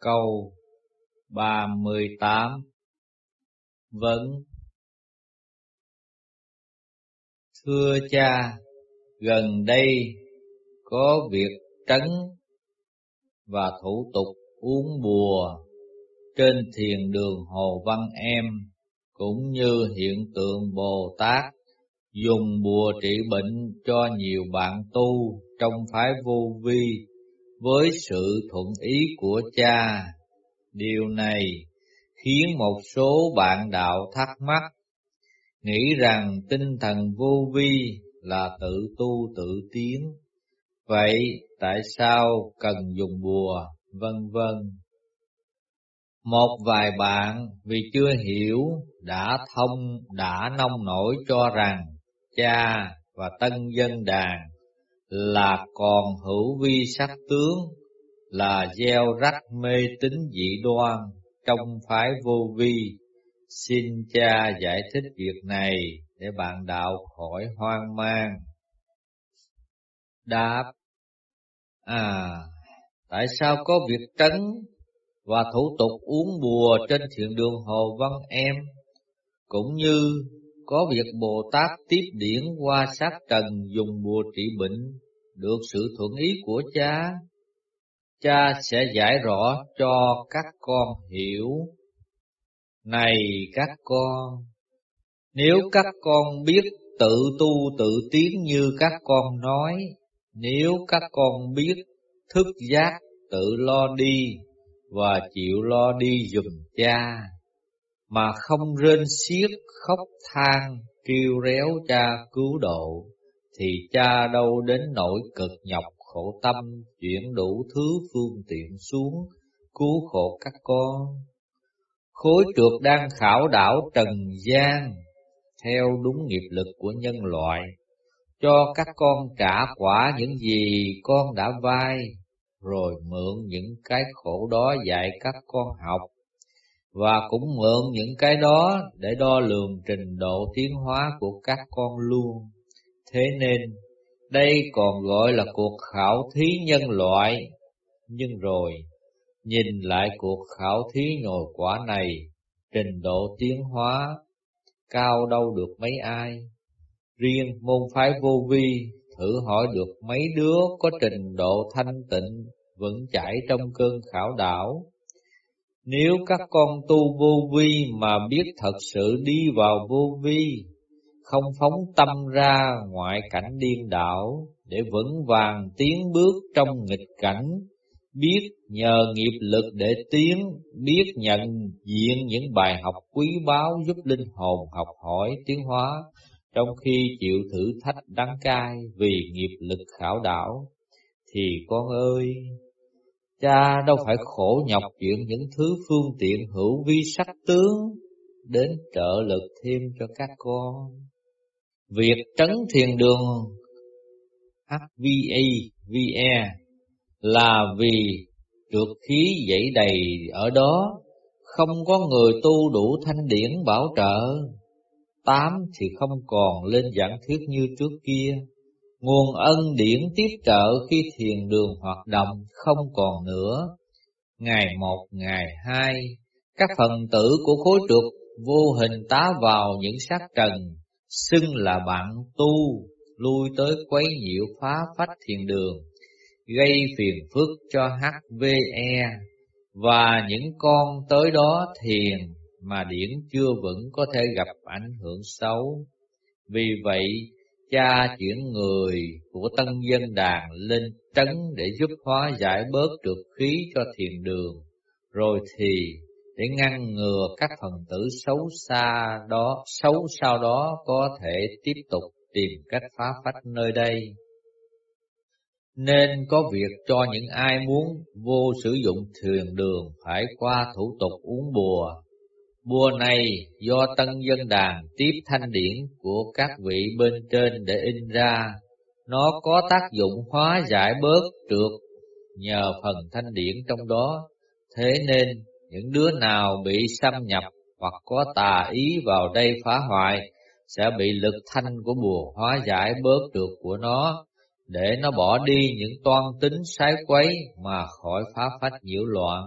Câu 38 Vấn. Thưa cha, gần đây có việc trấn và thủ tục uống bùa trên thiền đường Hồ Văn Em cũng như hiện tượng Bồ Tát dùng bùa trị bệnh cho nhiều bạn tu trong phái vô vi với sự thuận ý của cha. Điều này khiến một số bạn đạo thắc mắc, nghĩ rằng tinh thần vô vi là tự tu tự tiến. Vậy tại sao cần dùng bùa, vân vân. Một vài bạn vì chưa hiểu đã thông đã nông nổi cho rằng cha và tân dân đàn là còn hữu vi sắc tướng, là gieo rắc mê tín dị đoan trong phái vô vi. Xin cha giải thích việc này để bạn đạo khỏi hoang mang. Đáp À, tại sao có việc trấn và thủ tục uống bùa trên thiện đường Hồ Văn Em, cũng như có việc Bồ Tát tiếp điển qua sát trần dùng bùa trị bệnh, được sự thuận ý của cha. Cha sẽ giải rõ cho các con hiểu. Này các con, nếu các con biết tự tu tự tiến như các con nói, nếu các con biết thức giác tự lo đi và chịu lo đi dùm cha, mà không rên xiết khóc than kêu réo cha cứu độ, thì cha đâu đến nỗi cực nhọc khổ tâm chuyển đủ thứ phương tiện xuống cứu khổ các con. Khối trượt đang khảo đảo trần gian theo đúng nghiệp lực của nhân loại, cho các con trả quả những gì con đã vay, rồi mượn những cái khổ đó dạy các con học và cũng mượn những cái đó để đo lường trình độ tiến hóa của các con luôn. Thế nên, đây còn gọi là cuộc khảo thí nhân loại. Nhưng rồi, nhìn lại cuộc khảo thí nhồi quả này, trình độ tiến hóa cao đâu được mấy ai. Riêng môn phái vô vi thử hỏi được mấy đứa có trình độ thanh tịnh vững chãi trong cơn khảo đảo nếu các con tu vô vi mà biết thật sự đi vào vô vi, không phóng tâm ra ngoại cảnh điên đảo, để vững vàng tiến bước trong nghịch cảnh, biết nhờ nghiệp lực để tiến, biết nhận diện những bài học quý báu giúp linh hồn học hỏi tiến hóa, trong khi chịu thử thách đắng cay vì nghiệp lực khảo đảo, thì con ơi, Cha đâu phải khổ nhọc chuyện những thứ phương tiện hữu vi sắc tướng đến trợ lực thêm cho các con. Việc trấn thiền đường HVA, VE là vì trượt khí dậy đầy ở đó, không có người tu đủ thanh điển bảo trợ. Tám thì không còn lên giảng thuyết như trước kia, Nguồn ân điển tiếp trợ khi thiền đường hoạt động không còn nữa. Ngày một, ngày hai, các phần tử của khối trượt vô hình tá vào những sát trần, xưng là bạn tu, lui tới quấy nhiễu phá phách thiền đường, gây phiền phức cho HVE, và những con tới đó thiền mà điển chưa vững có thể gặp ảnh hưởng xấu. Vì vậy, cha chuyển người của tân dân đàn lên trấn để giúp hóa giải bớt trượt khí cho thiền đường, rồi thì để ngăn ngừa các phần tử xấu xa đó, xấu sau đó có thể tiếp tục tìm cách phá phách nơi đây. Nên có việc cho những ai muốn vô sử dụng thiền đường phải qua thủ tục uống bùa Bùa này do tân dân đàn tiếp thanh điển của các vị bên trên để in ra, nó có tác dụng hóa giải bớt trượt nhờ phần thanh điển trong đó. Thế nên những đứa nào bị xâm nhập hoặc có tà ý vào đây phá hoại sẽ bị lực thanh của bùa hóa giải bớt trượt của nó để nó bỏ đi những toan tính sái quấy mà khỏi phá phách nhiễu loạn.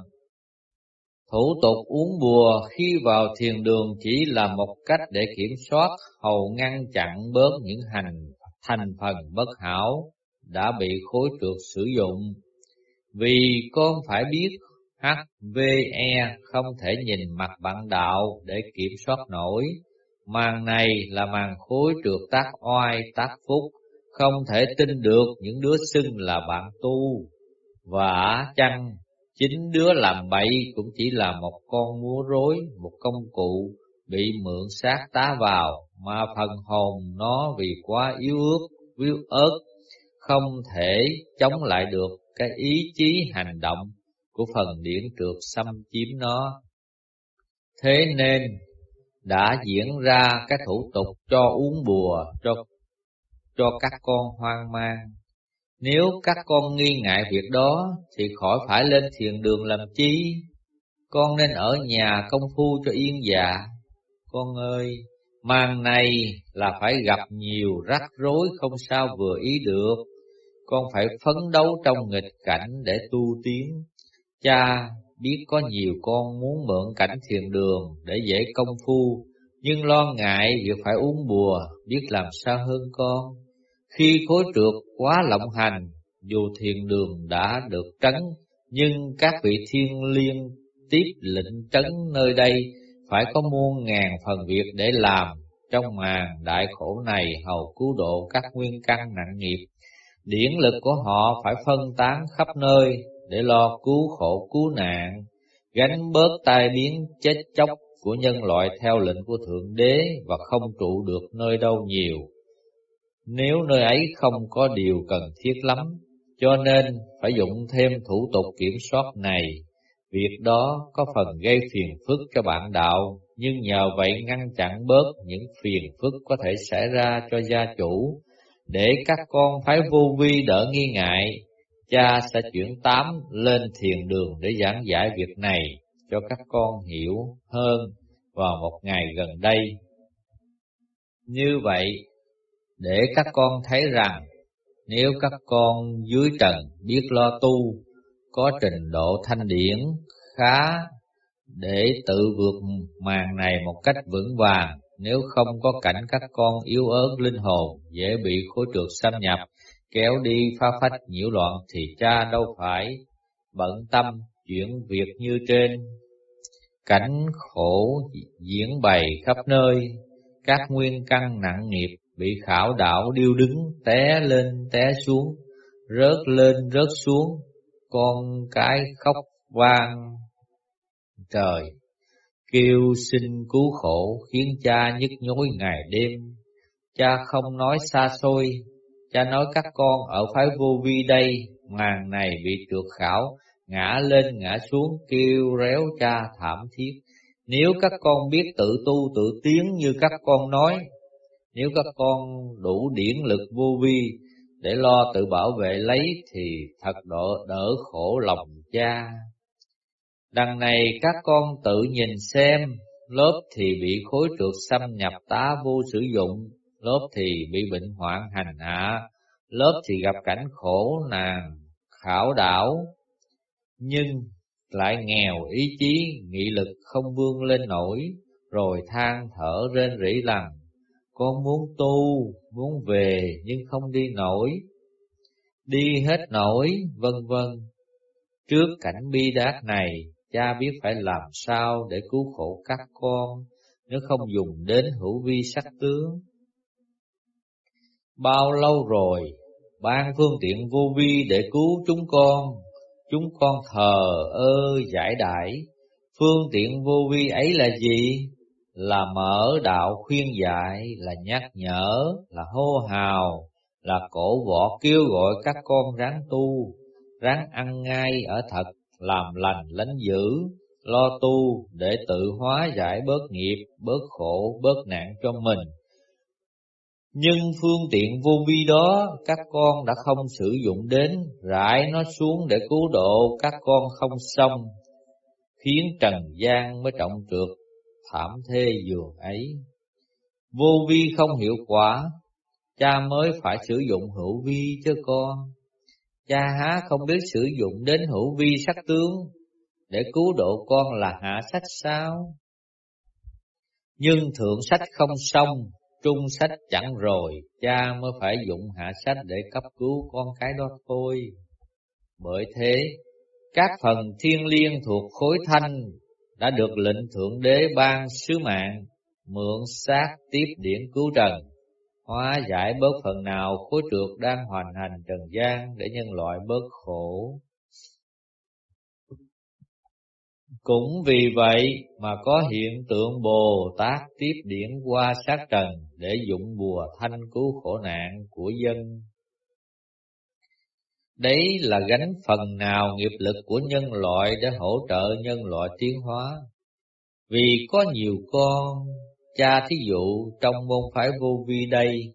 Thủ tục uống bùa khi vào thiền đường chỉ là một cách để kiểm soát hầu ngăn chặn bớt những hành thành phần bất hảo đã bị khối trượt sử dụng. Vì con phải biết HVE không thể nhìn mặt bạn đạo để kiểm soát nổi. Màn này là màn khối trượt tác oai tác phúc, không thể tin được những đứa xưng là bạn tu. Và chăng Chính đứa làm bậy cũng chỉ là một con múa rối, một công cụ bị mượn xác tá vào, mà phần hồn nó vì quá yếu ớt, yếu ớt, không thể chống lại được cái ý chí hành động của phần điển trượt xâm chiếm nó. Thế nên đã diễn ra cái thủ tục cho uống bùa cho cho các con hoang mang nếu các con nghi ngại việc đó thì khỏi phải lên thiền đường làm chi. Con nên ở nhà công phu cho yên dạ. Con ơi, màn này là phải gặp nhiều rắc rối không sao vừa ý được. Con phải phấn đấu trong nghịch cảnh để tu tiến. Cha biết có nhiều con muốn mượn cảnh thiền đường để dễ công phu, nhưng lo ngại việc phải uống bùa, biết làm sao hơn con. Khi khối trượt quá lộng hành, dù thiền đường đã được trấn, nhưng các vị thiên liên tiếp lệnh trấn nơi đây phải có muôn ngàn phần việc để làm trong màn đại khổ này hầu cứu độ các nguyên căn nặng nghiệp. Điển lực của họ phải phân tán khắp nơi để lo cứu khổ cứu nạn, gánh bớt tai biến chết chóc của nhân loại theo lệnh của Thượng Đế và không trụ được nơi đâu nhiều nếu nơi ấy không có điều cần thiết lắm, cho nên phải dụng thêm thủ tục kiểm soát này. Việc đó có phần gây phiền phức cho bạn đạo, nhưng nhờ vậy ngăn chặn bớt những phiền phức có thể xảy ra cho gia chủ. Để các con phái vô vi đỡ nghi ngại, cha sẽ chuyển tám lên thiền đường để giảng giải việc này cho các con hiểu hơn vào một ngày gần đây. Như vậy, để các con thấy rằng nếu các con dưới trần biết lo tu, có trình độ thanh điển khá để tự vượt màn này một cách vững vàng, nếu không có cảnh các con yếu ớt linh hồn dễ bị khối trượt xâm nhập, kéo đi phá phách nhiễu loạn thì cha đâu phải bận tâm chuyện việc như trên. Cảnh khổ diễn bày khắp nơi, các nguyên căn nặng nghiệp bị khảo đạo điêu đứng, té lên té xuống, rớt lên rớt xuống, con cái khóc vang trời, kêu xin cứu khổ khiến cha nhức nhối ngày đêm. Cha không nói xa xôi, cha nói các con ở phái vô vi đây, màn này bị trượt khảo, ngã lên ngã xuống kêu réo cha thảm thiết. Nếu các con biết tự tu tự tiến như các con nói, nếu các con đủ điển lực vô vi để lo tự bảo vệ lấy thì thật độ đỡ khổ lòng cha. Đằng này các con tự nhìn xem, lớp thì bị khối trượt xâm nhập tá vô sử dụng, lớp thì bị bệnh hoạn hành hạ, lớp thì gặp cảnh khổ nàng, khảo đảo, nhưng lại nghèo ý chí, nghị lực không vươn lên nổi, rồi than thở rên rỉ rằng con muốn tu, muốn về nhưng không đi nổi, đi hết nổi, vân vân. Trước cảnh bi đát này, cha biết phải làm sao để cứu khổ các con, nếu không dùng đến hữu vi sắc tướng. Bao lâu rồi, ban phương tiện vô vi để cứu chúng con, chúng con thờ ơ giải đãi, phương tiện vô vi ấy là gì? Là mở đạo khuyên dạy, là nhắc nhở, là hô hào, là cổ võ kêu gọi các con ráng tu, ráng ăn ngay ở thật, làm lành lánh dữ, lo tu để tự hóa giải bớt nghiệp, bớt khổ, bớt nạn cho mình. Nhưng phương tiện vô vi đó các con đã không sử dụng đến, rải nó xuống để cứu độ các con không xong, khiến trần gian mới trọng trượt thảm thê giường ấy. Vô vi không hiệu quả, cha mới phải sử dụng hữu vi cho con. Cha há không biết sử dụng đến hữu vi sắc tướng, để cứu độ con là hạ sách sao? Nhưng thượng sách không xong, trung sách chẳng rồi, cha mới phải dụng hạ sách để cấp cứu con cái đó thôi. Bởi thế, các phần thiên liêng thuộc khối thanh đã được lệnh Thượng Đế ban sứ mạng, mượn xác tiếp điển cứu trần, hóa giải bớt phần nào khối trượt đang hoành hành trần gian để nhân loại bớt khổ. Cũng vì vậy mà có hiện tượng Bồ Tát tiếp điển qua sát trần để dụng bùa thanh cứu khổ nạn của dân. Đấy là gánh phần nào nghiệp lực của nhân loại để hỗ trợ nhân loại tiến hóa. Vì có nhiều con, cha thí dụ trong môn phái vô vi đây,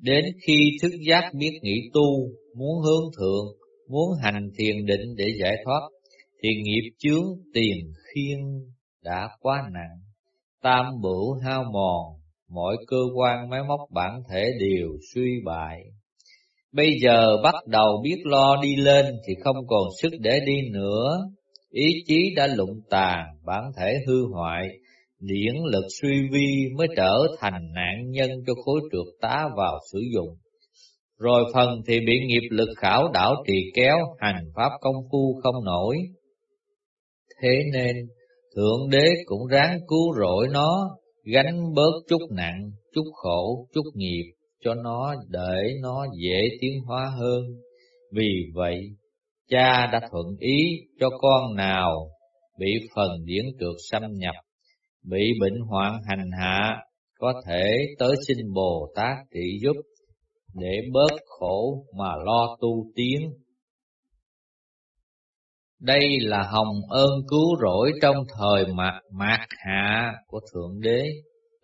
đến khi thức giác biết nghĩ tu, muốn hướng thượng, muốn hành thiền định để giải thoát, thì nghiệp chướng tiền khiên đã quá nặng, tam bửu hao mòn, mọi cơ quan máy móc bản thể đều suy bại. Bây giờ bắt đầu biết lo đi lên thì không còn sức để đi nữa, ý chí đã lụng tàn, bản thể hư hoại, điển lực suy vi mới trở thành nạn nhân cho khối trượt tá vào sử dụng. Rồi phần thì bị nghiệp lực khảo đảo trì kéo, hành pháp công phu không nổi, Thế nên Thượng Đế cũng ráng cứu rỗi nó, gánh bớt chút nặng, chút khổ, chút nghiệp cho nó để nó dễ tiến hóa hơn. Vì vậy, cha đã thuận ý cho con nào bị phần điển trượt xâm nhập, bị bệnh hoạn hành hạ, có thể tới xin Bồ Tát trị giúp để bớt khổ mà lo tu tiến đây là hồng ơn cứu rỗi trong thời mạt mạt hạ của Thượng Đế,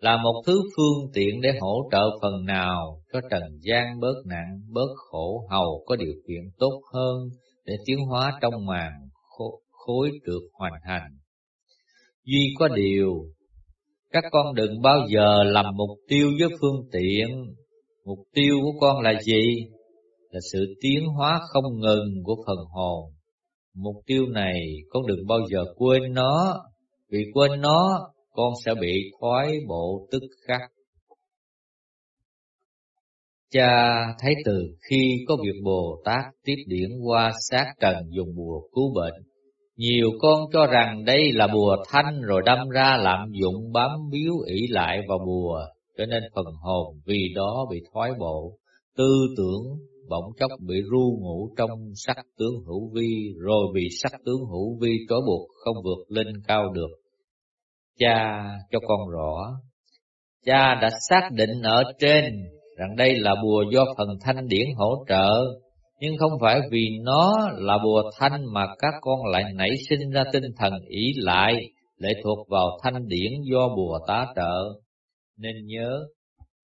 là một thứ phương tiện để hỗ trợ phần nào cho trần gian bớt nặng, bớt khổ hầu có điều kiện tốt hơn để tiến hóa trong màn khối được hoàn thành Duy có điều, các con đừng bao giờ làm mục tiêu với phương tiện. Mục tiêu của con là gì? Là sự tiến hóa không ngừng của phần hồn Mục tiêu này con đừng bao giờ quên nó, vì quên nó con sẽ bị thoái bộ tức khắc. Cha thấy từ khi có việc Bồ Tát tiếp điển qua sát trần dùng bùa cứu bệnh, nhiều con cho rằng đây là bùa thanh rồi đâm ra lạm dụng bám biếu ỷ lại vào bùa, cho nên phần hồn vì đó bị thoái bộ, tư tưởng bỗng chốc bị ru ngủ trong sắc tướng hữu vi, rồi bị sắc tướng hữu vi trói buộc không vượt lên cao được. Cha cho con rõ, cha đã xác định ở trên rằng đây là bùa do phần thanh điển hỗ trợ, nhưng không phải vì nó là bùa thanh mà các con lại nảy sinh ra tinh thần ỷ lại, lệ thuộc vào thanh điển do bùa tá trợ. Nên nhớ,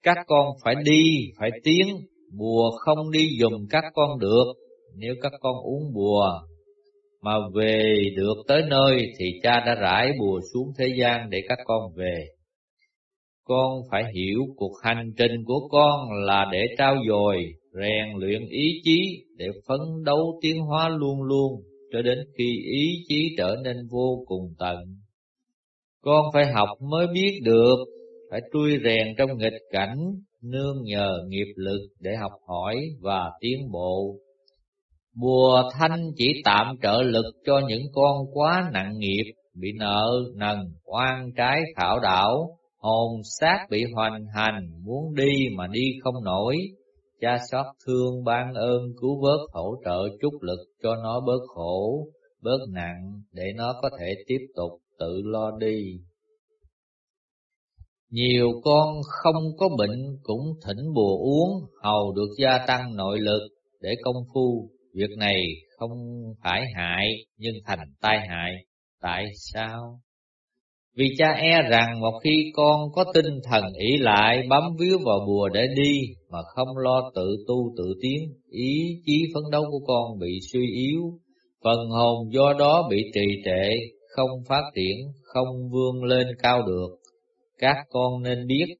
các con phải đi, phải tiến, Bùa không đi dùng các con được, nếu các con uống bùa mà về được tới nơi thì cha đã rải bùa xuống thế gian để các con về. Con phải hiểu cuộc hành trình của con là để trao dồi, rèn luyện ý chí để phấn đấu tiến hóa luôn luôn cho đến khi ý chí trở nên vô cùng tận. Con phải học mới biết được, phải trui rèn trong nghịch cảnh nương nhờ nghiệp lực để học hỏi và tiến bộ. Bùa thanh chỉ tạm trợ lực cho những con quá nặng nghiệp, bị nợ, nần, oan trái khảo đảo, hồn xác bị hoành hành, muốn đi mà đi không nổi. Cha xót thương ban ơn cứu vớt hỗ trợ chút lực cho nó bớt khổ, bớt nặng để nó có thể tiếp tục tự lo đi. Nhiều con không có bệnh cũng thỉnh bùa uống, hầu được gia tăng nội lực để công phu. Việc này không phải hại nhưng thành tai hại. Tại sao? Vì cha e rằng một khi con có tinh thần ỷ lại bám víu vào bùa để đi mà không lo tự tu tự tiến, ý chí phấn đấu của con bị suy yếu, phần hồn do đó bị trì trệ, không phát triển, không vươn lên cao được các con nên biết,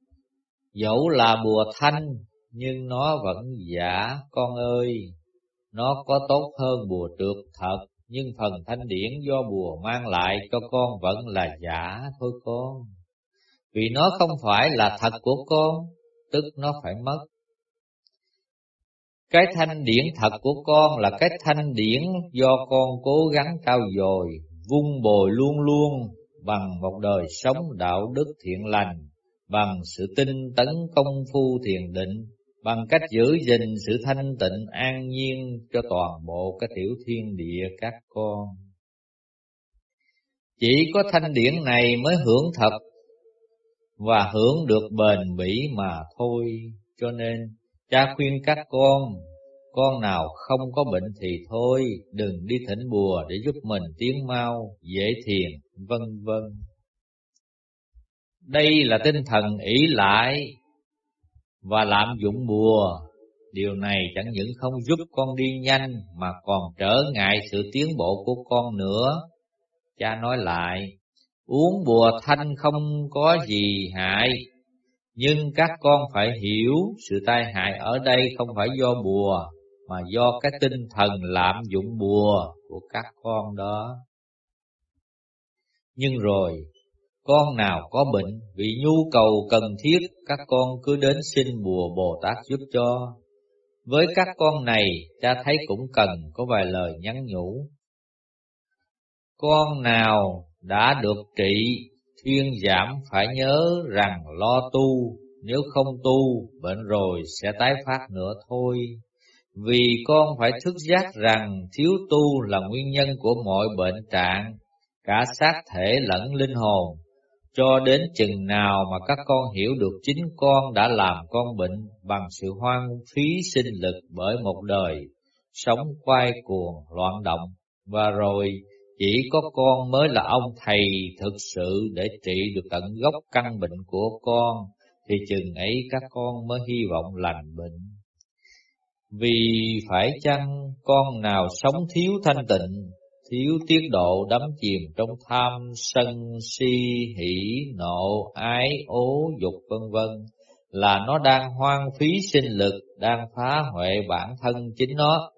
dẫu là bùa thanh, nhưng nó vẫn giả con ơi. Nó có tốt hơn bùa trượt thật, nhưng phần thanh điển do bùa mang lại cho con vẫn là giả thôi con. Vì nó không phải là thật của con, tức nó phải mất. Cái thanh điển thật của con là cái thanh điển do con cố gắng trao dồi, vun bồi luôn luôn bằng một đời sống đạo đức thiện lành, bằng sự tinh tấn công phu thiền định, bằng cách giữ gìn sự thanh tịnh an nhiên cho toàn bộ các tiểu thiên địa các con. Chỉ có thanh điển này mới hưởng thật và hưởng được bền bỉ mà thôi. Cho nên cha khuyên các con, con nào không có bệnh thì thôi, đừng đi thỉnh bùa để giúp mình tiến mau, dễ thiền, vân vân. Đây là tinh thần ỷ lại và lạm dụng bùa. Điều này chẳng những không giúp con đi nhanh mà còn trở ngại sự tiến bộ của con nữa. Cha nói lại, uống bùa thanh không có gì hại, nhưng các con phải hiểu sự tai hại ở đây không phải do bùa, mà do cái tinh thần lạm dụng bùa của các con đó. Nhưng rồi, con nào có bệnh vì nhu cầu cần thiết các con cứ đến xin bùa Bồ Tát giúp cho. Với các con này, cha thấy cũng cần có vài lời nhắn nhủ. Con nào đã được trị, thuyên giảm phải nhớ rằng lo tu, nếu không tu, bệnh rồi sẽ tái phát nữa thôi. Vì con phải thức giác rằng thiếu tu là nguyên nhân của mọi bệnh trạng, cả xác thể lẫn linh hồn, cho đến chừng nào mà các con hiểu được chính con đã làm con bệnh bằng sự hoang phí sinh lực bởi một đời sống quay cuồng loạn động, và rồi chỉ có con mới là ông thầy thực sự để trị được tận gốc căn bệnh của con, thì chừng ấy các con mới hy vọng lành bệnh. Vì phải chăng con nào sống thiếu thanh tịnh thiếu tiết độ đắm chìm trong tham sân si hỉ nộ, ái, ố, dục, vân vân, là nó đang hoang phí sinh lực, đang phá hoại bản thân chính nó.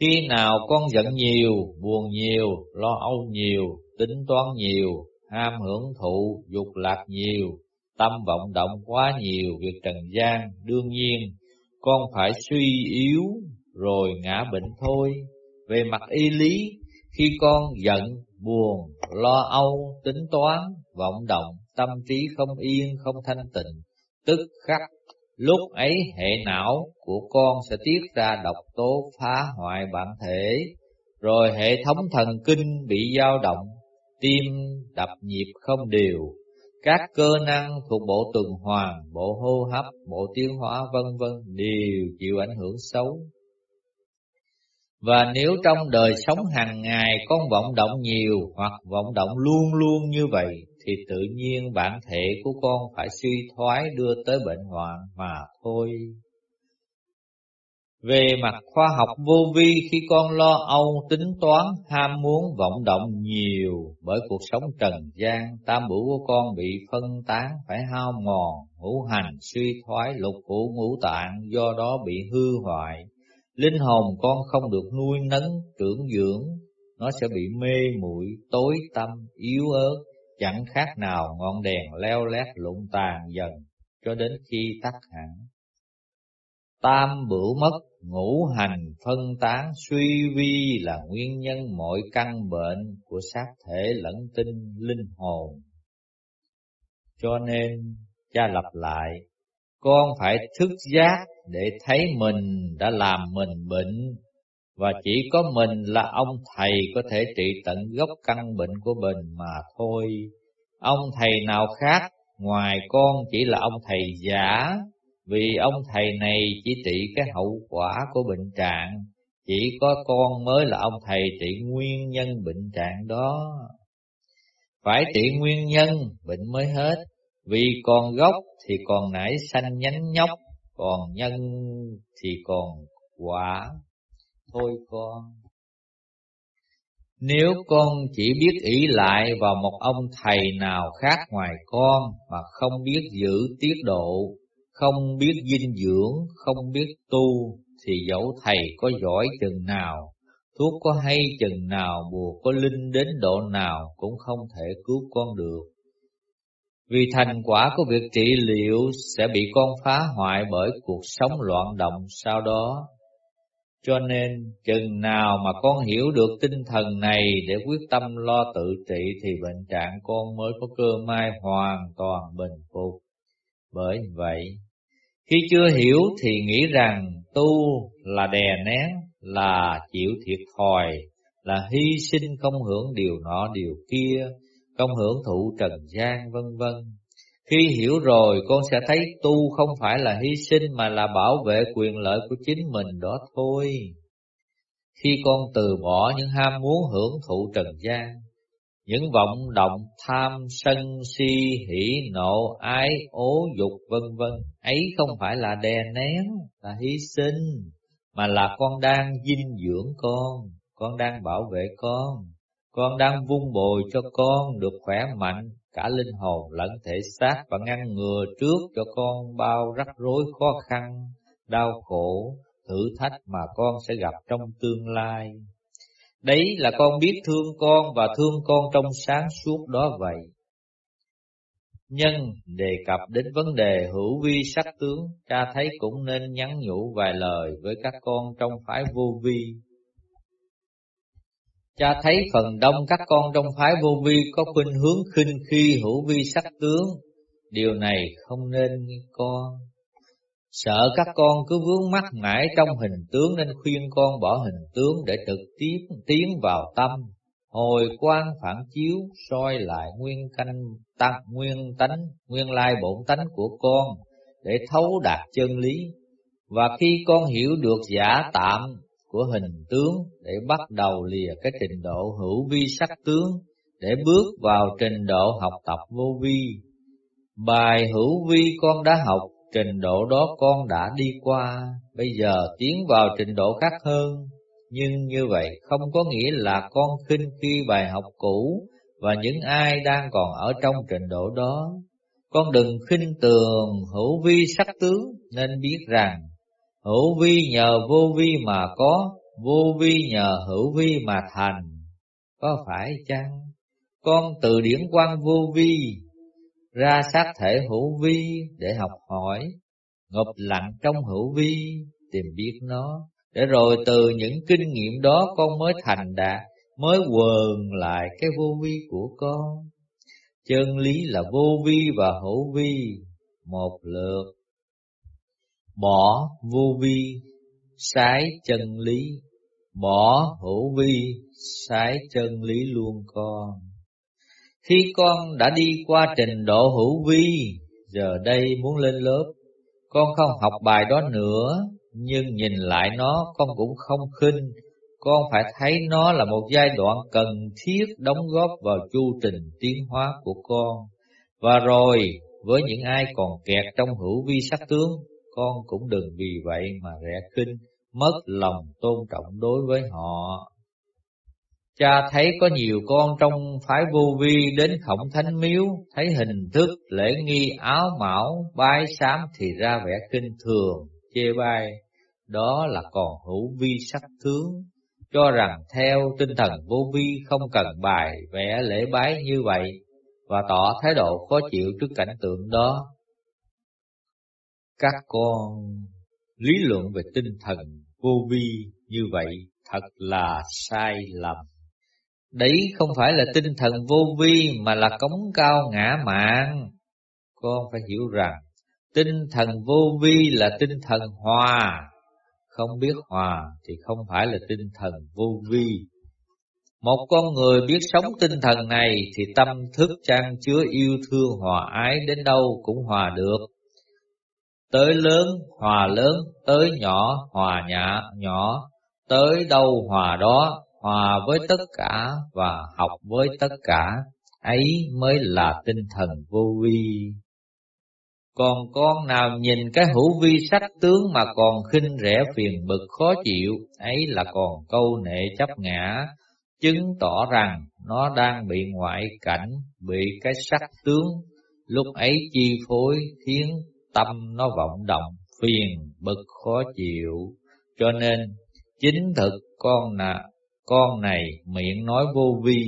Khi nào con giận nhiều, buồn nhiều, lo âu nhiều, tính toán nhiều, ham hưởng thụ, dục lạc nhiều, tâm vọng động quá nhiều, việc trần gian, đương nhiên, con phải suy yếu rồi ngã bệnh thôi về mặt y lý, khi con giận, buồn, lo âu, tính toán, vọng động, tâm trí không yên, không thanh tịnh, tức khắc lúc ấy hệ não của con sẽ tiết ra độc tố phá hoại bản thể, rồi hệ thống thần kinh bị dao động, tim đập nhịp không đều, các cơ năng thuộc bộ tuần hoàn, bộ hô hấp, bộ tiêu hóa vân vân đều chịu ảnh hưởng xấu. Và nếu trong đời sống hàng ngày con vọng động nhiều hoặc vọng động luôn luôn như vậy, thì tự nhiên bản thể của con phải suy thoái đưa tới bệnh hoạn mà thôi. Về mặt khoa học vô vi khi con lo âu, tính toán, ham muốn, vọng động nhiều bởi cuộc sống trần gian, tam bửu của con bị phân tán, phải hao mòn, ngũ hành, suy thoái, lục phủ ngũ tạng, do đó bị hư hoại Linh hồn con không được nuôi nấng, trưởng dưỡng, nó sẽ bị mê muội, tối tâm, yếu ớt, chẳng khác nào ngọn đèn leo lét lụng tàn dần, cho đến khi tắt hẳn. Tam bửu mất, ngũ hành phân tán, suy vi là nguyên nhân mọi căn bệnh của xác thể lẫn tinh linh hồn. Cho nên, cha lặp lại, con phải thức giác để thấy mình đã làm mình bệnh và chỉ có mình là ông thầy có thể trị tận gốc căn bệnh của mình mà thôi. Ông thầy nào khác ngoài con chỉ là ông thầy giả, vì ông thầy này chỉ trị cái hậu quả của bệnh trạng, chỉ có con mới là ông thầy trị nguyên nhân bệnh trạng đó. Phải trị nguyên nhân bệnh mới hết, vì còn gốc thì còn nảy sanh nhánh nhóc còn nhân thì còn quả thôi con nếu con chỉ biết ý lại vào một ông thầy nào khác ngoài con mà không biết giữ tiết độ, không biết dinh dưỡng, không biết tu, thì dẫu thầy có giỏi chừng nào, thuốc có hay chừng nào, bùa có linh đến độ nào cũng không thể cứu con được. Vì thành quả của việc trị liệu sẽ bị con phá hoại bởi cuộc sống loạn động sau đó. Cho nên, chừng nào mà con hiểu được tinh thần này để quyết tâm lo tự trị thì bệnh trạng con mới có cơ may hoàn toàn bình phục. Bởi vậy, khi chưa hiểu thì nghĩ rằng tu là đè nén, là chịu thiệt thòi, là hy sinh không hưởng điều nọ điều kia, không hưởng thụ trần gian vân vân. Khi hiểu rồi con sẽ thấy tu không phải là hy sinh mà là bảo vệ quyền lợi của chính mình đó thôi. Khi con từ bỏ những ham muốn hưởng thụ trần gian, những vọng động tham sân si hỉ nộ ái ố dục vân vân ấy không phải là đè nén là hy sinh mà là con đang dinh dưỡng con con đang bảo vệ con con đang vun bồi cho con được khỏe mạnh cả linh hồn lẫn thể xác và ngăn ngừa trước cho con bao rắc rối khó khăn đau khổ thử thách mà con sẽ gặp trong tương lai Đấy là con biết thương con và thương con trong sáng suốt đó vậy. Nhân đề cập đến vấn đề hữu vi sắc tướng, cha thấy cũng nên nhắn nhủ vài lời với các con trong phái vô vi. Cha thấy phần đông các con trong phái vô vi có khuynh hướng khinh khi hữu vi sắc tướng, điều này không nên con. Sợ các con cứ vướng mắc mãi trong hình tướng nên khuyên con bỏ hình tướng để trực tiếp tiến vào tâm, hồi quan phản chiếu soi lại nguyên canh tăng nguyên tánh, nguyên lai bổn tánh của con để thấu đạt chân lý. Và khi con hiểu được giả tạm của hình tướng để bắt đầu lìa cái trình độ hữu vi sắc tướng để bước vào trình độ học tập vô vi. Bài hữu vi con đã học Trình độ đó con đã đi qua, bây giờ tiến vào trình độ khác hơn. Nhưng như vậy không có nghĩa là con khinh khi bài học cũ và những ai đang còn ở trong trình độ đó. Con đừng khinh tường hữu vi sắc tướng nên biết rằng hữu vi nhờ vô vi mà có, vô vi nhờ hữu vi mà thành. Có phải chăng? Con từ điển quan vô vi ra sát thể hữu vi để học hỏi, ngập lặng trong hữu vi, tìm biết nó, để rồi từ những kinh nghiệm đó con mới thành đạt, mới quờn lại cái vô vi của con. Chân lý là vô vi và hữu vi, một lượt. Bỏ vô vi, sái chân lý, bỏ hữu vi, sái chân lý luôn con. Khi con đã đi qua trình độ hữu vi, giờ đây muốn lên lớp, con không học bài đó nữa, nhưng nhìn lại nó con cũng không khinh, con phải thấy nó là một giai đoạn cần thiết đóng góp vào chu trình tiến hóa của con. Và rồi, với những ai còn kẹt trong hữu vi sắc tướng, con cũng đừng vì vậy mà rẻ khinh, mất lòng tôn trọng đối với họ. Cha thấy có nhiều con trong phái vô vi đến khổng thánh miếu, thấy hình thức, lễ nghi, áo mão, bái sám thì ra vẻ kinh thường, chê bai. Đó là còn hữu vi sắc tướng, cho rằng theo tinh thần vô vi không cần bài vẽ lễ bái như vậy, và tỏ thái độ khó chịu trước cảnh tượng đó. Các con lý luận về tinh thần vô vi như vậy thật là sai lầm. Đấy không phải là tinh thần vô vi mà là cống cao ngã mạn. Con phải hiểu rằng, tinh thần vô vi là tinh thần hòa. Không biết hòa thì không phải là tinh thần vô vi. Một con người biết sống tinh thần này thì tâm thức trang chứa yêu thương hòa ái đến đâu cũng hòa được. Tới lớn hòa lớn, tới nhỏ hòa nhã nhỏ, tới đâu hòa đó hòa với tất cả và học với tất cả, ấy mới là tinh thần vô vi. Còn con nào nhìn cái hữu vi sắc tướng mà còn khinh rẻ phiền bực khó chịu, ấy là còn câu nệ chấp ngã, chứng tỏ rằng nó đang bị ngoại cảnh, bị cái sắc tướng, lúc ấy chi phối khiến tâm nó vọng động, phiền bực khó chịu. Cho nên, chính thực con nà, con này miệng nói vô vi,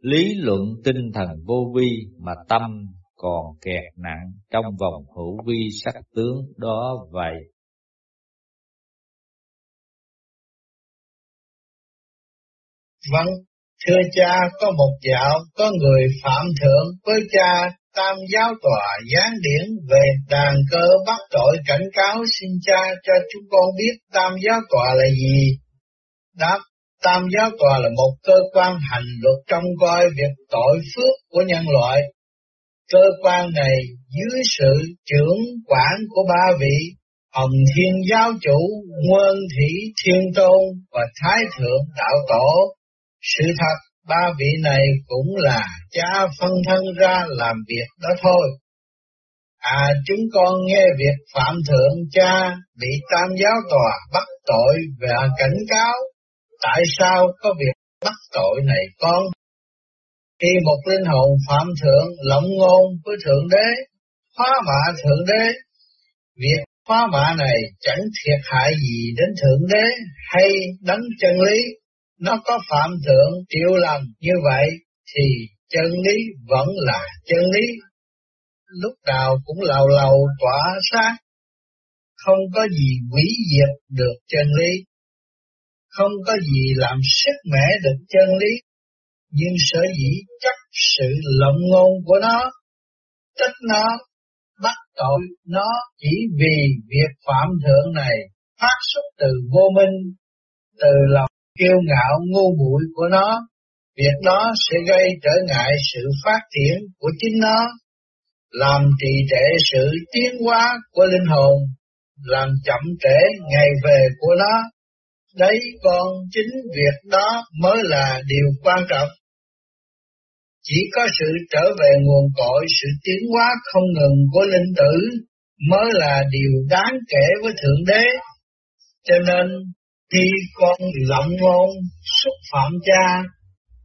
lý luận tinh thần vô vi mà tâm còn kẹt nặng trong vòng hữu vi sắc tướng đó vậy. Vâng, thưa cha, có một dạo có người phạm thượng với cha tam giáo tòa gián điển về đàn cơ bắt tội cảnh cáo xin cha cho chúng con biết tam giáo tòa là gì. Đáp, tam giáo tòa là một cơ quan hành luật trong coi việc tội phước của nhân loại. Cơ quan này dưới sự trưởng quản của ba vị Hồng Thiên Giáo Chủ, Nguyên Thủy Thiên Tôn và Thái Thượng Đạo Tổ. Sự thật ba vị này cũng là cha phân thân ra làm việc đó thôi. À chúng con nghe việc phạm thượng cha bị tam giáo tòa bắt tội và cảnh cáo. Tại sao có việc bắt tội này con? Khi một linh hồn phạm thượng lộng ngôn với thượng đế, phá mạ thượng đế, việc phá mạ này chẳng thiệt hại gì đến thượng đế hay đánh chân lý nó có phạm thượng triệu lần như vậy thì chân lý vẫn là chân lý. Lúc nào cũng lầu lầu tỏa sáng, không có gì hủy diệt được chân lý, không có gì làm sức mẻ được chân lý, nhưng sở dĩ chắc sự lộng ngôn của nó, trách nó, bắt tội nó chỉ vì việc phạm thượng này phát xuất từ vô minh, từ lòng kiêu ngạo ngu muội của nó, việc đó sẽ gây trở ngại sự phát triển của chính nó, làm trì trệ sự tiến hóa của linh hồn, làm chậm trễ ngày về của nó. Đấy còn chính việc đó mới là điều quan trọng. Chỉ có sự trở về nguồn cội, sự tiến hóa không ngừng của linh tử mới là điều đáng kể với Thượng Đế. Cho nên khi con lộng ngôn xúc phạm cha,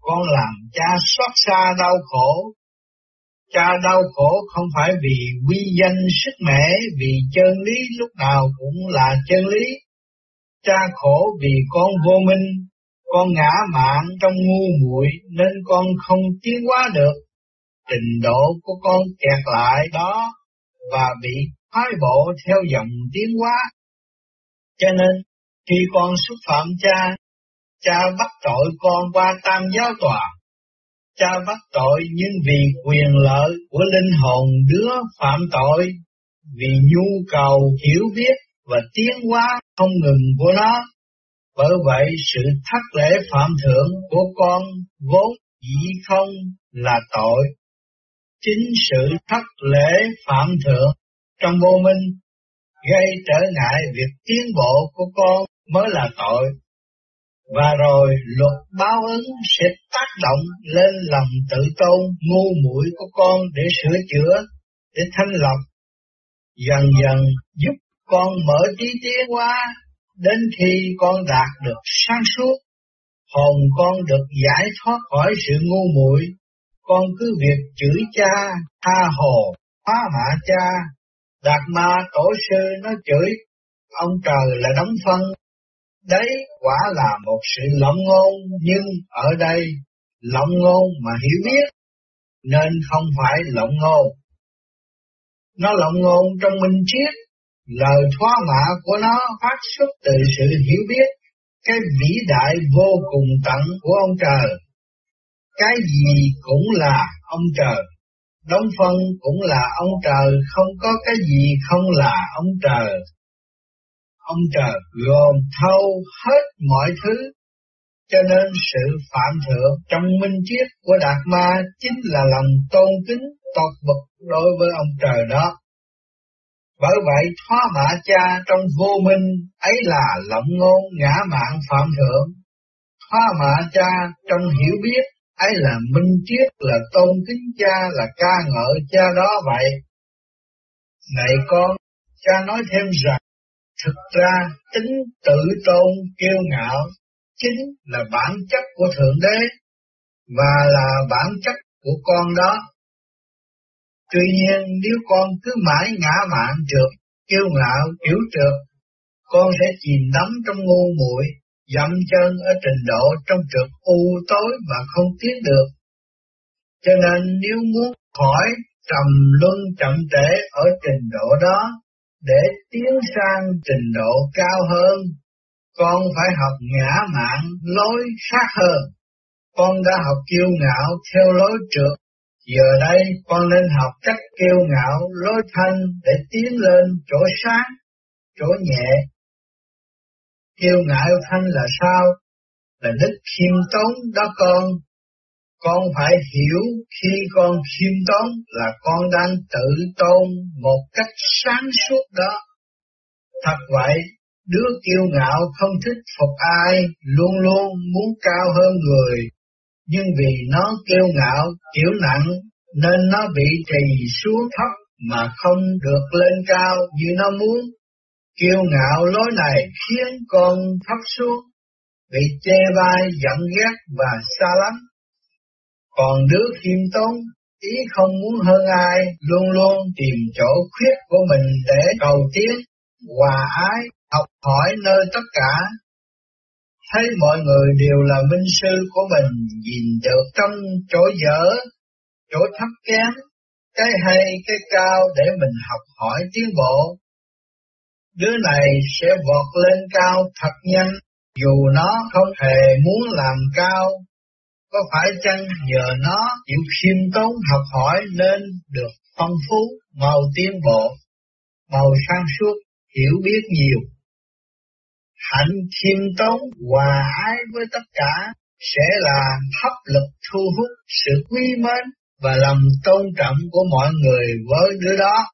con làm cha xót xa đau khổ. Cha đau khổ không phải vì quy danh sức mẻ, vì chân lý lúc nào cũng là chân lý. Cha khổ vì con vô minh, con ngã mạn trong ngu muội nên con không tiến hóa được. Trình độ của con kẹt lại đó và bị phái bộ theo dòng tiến hóa. Cho nên khi con xúc phạm cha, cha bắt tội con qua tam giáo tòa. Cha bắt tội nhưng vì quyền lợi của linh hồn đứa phạm tội, vì nhu cầu hiểu biết và tiến hóa không ngừng của nó. Bởi vậy sự thất lễ phạm thượng của con vốn dĩ không là tội. Chính sự thất lễ phạm thượng trong vô minh gây trở ngại việc tiến bộ của con mới là tội. Và rồi luật báo ứng sẽ tác động lên lòng tự tôn ngu muội của con để sửa chữa, để thanh lọc. Dần dần giúp con mở trí tiến hóa đến khi con đạt được sáng suốt, hồn con được giải thoát khỏi sự ngu muội, con cứ việc chửi cha, tha hồ, phá mạ cha, đạt ma tổ sư nó chửi, ông trời là đóng phân, Đấy quả là một sự lộng ngôn, nhưng ở đây lộng ngôn mà hiểu biết, nên không phải lộng ngôn. Nó lộng ngôn trong minh triết, lời thoá mạ của nó phát xuất từ sự hiểu biết, cái vĩ đại vô cùng tận của ông trời. Cái gì cũng là ông trời, đóng phân cũng là ông trời, không có cái gì không là ông trời ông trời gồm thâu hết mọi thứ, cho nên sự phạm thượng trong minh triết của Đạt Ma chính là lòng tôn kính tột bậc đối với ông trời đó. Bởi vậy thoá mạ cha trong vô minh ấy là lộng ngôn ngã mạng phạm thượng. Thoá mạ cha trong hiểu biết ấy là minh triết là tôn kính cha là ca ngợi cha đó vậy. Này con, cha nói thêm rằng Thực ra tính tự tôn kiêu ngạo chính là bản chất của Thượng Đế và là bản chất của con đó. Tuy nhiên nếu con cứ mãi ngã mạn trượt, kiêu ngạo, kiểu trượt, con sẽ chìm đắm trong ngu muội dậm chân ở trình độ trong trượt u tối mà không tiến được. Cho nên nếu muốn khỏi trầm luân chậm trễ ở trình độ đó, để tiến sang trình độ cao hơn, con phải học ngã mạn lối khác hơn. Con đã học kiêu ngạo theo lối trượt, giờ đây con nên học cách kiêu ngạo lối thanh để tiến lên chỗ sáng, chỗ nhẹ. Kiêu ngạo thanh là sao? Là đức khiêm tốn đó con, con phải hiểu khi con khiêm tốn là con đang tự tôn một cách sáng suốt đó. Thật vậy, đứa kiêu ngạo không thích phục ai, luôn luôn muốn cao hơn người. Nhưng vì nó kiêu ngạo, kiểu nặng, nên nó bị trì xuống thấp mà không được lên cao như nó muốn. Kiêu ngạo lối này khiến con thấp xuống, bị che vai, giận ghét và xa lắm còn đứa khiêm tốn, ý không muốn hơn ai, luôn luôn tìm chỗ khuyết của mình để cầu tiến, hòa ái, học hỏi nơi tất cả. Thấy mọi người đều là minh sư của mình, nhìn được trong chỗ dở, chỗ thấp kém, cái hay, cái cao để mình học hỏi tiến bộ. Đứa này sẽ vọt lên cao thật nhanh, dù nó không hề muốn làm cao, có phải chăng nhờ nó chịu khiêm tốn học hỏi nên được phong phú, màu tiến bộ, màu sang suốt, hiểu biết nhiều. Hạnh khiêm tốn, hòa ái với tất cả sẽ là hấp lực thu hút sự quý mến và lòng tôn trọng của mọi người với đứa đó.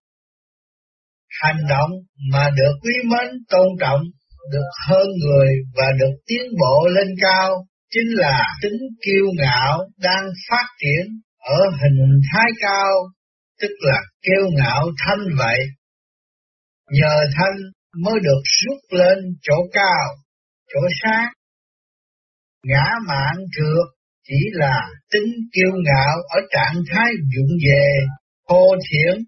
Hành động mà được quý mến tôn trọng, được hơn người và được tiến bộ lên cao chính là tính kiêu ngạo đang phát triển ở hình thái cao, tức là kiêu ngạo thanh vậy. Nhờ thanh mới được rút lên chỗ cao, chỗ sáng. Ngã mạng trượt chỉ là tính kiêu ngạo ở trạng thái dụng về, khô thiển.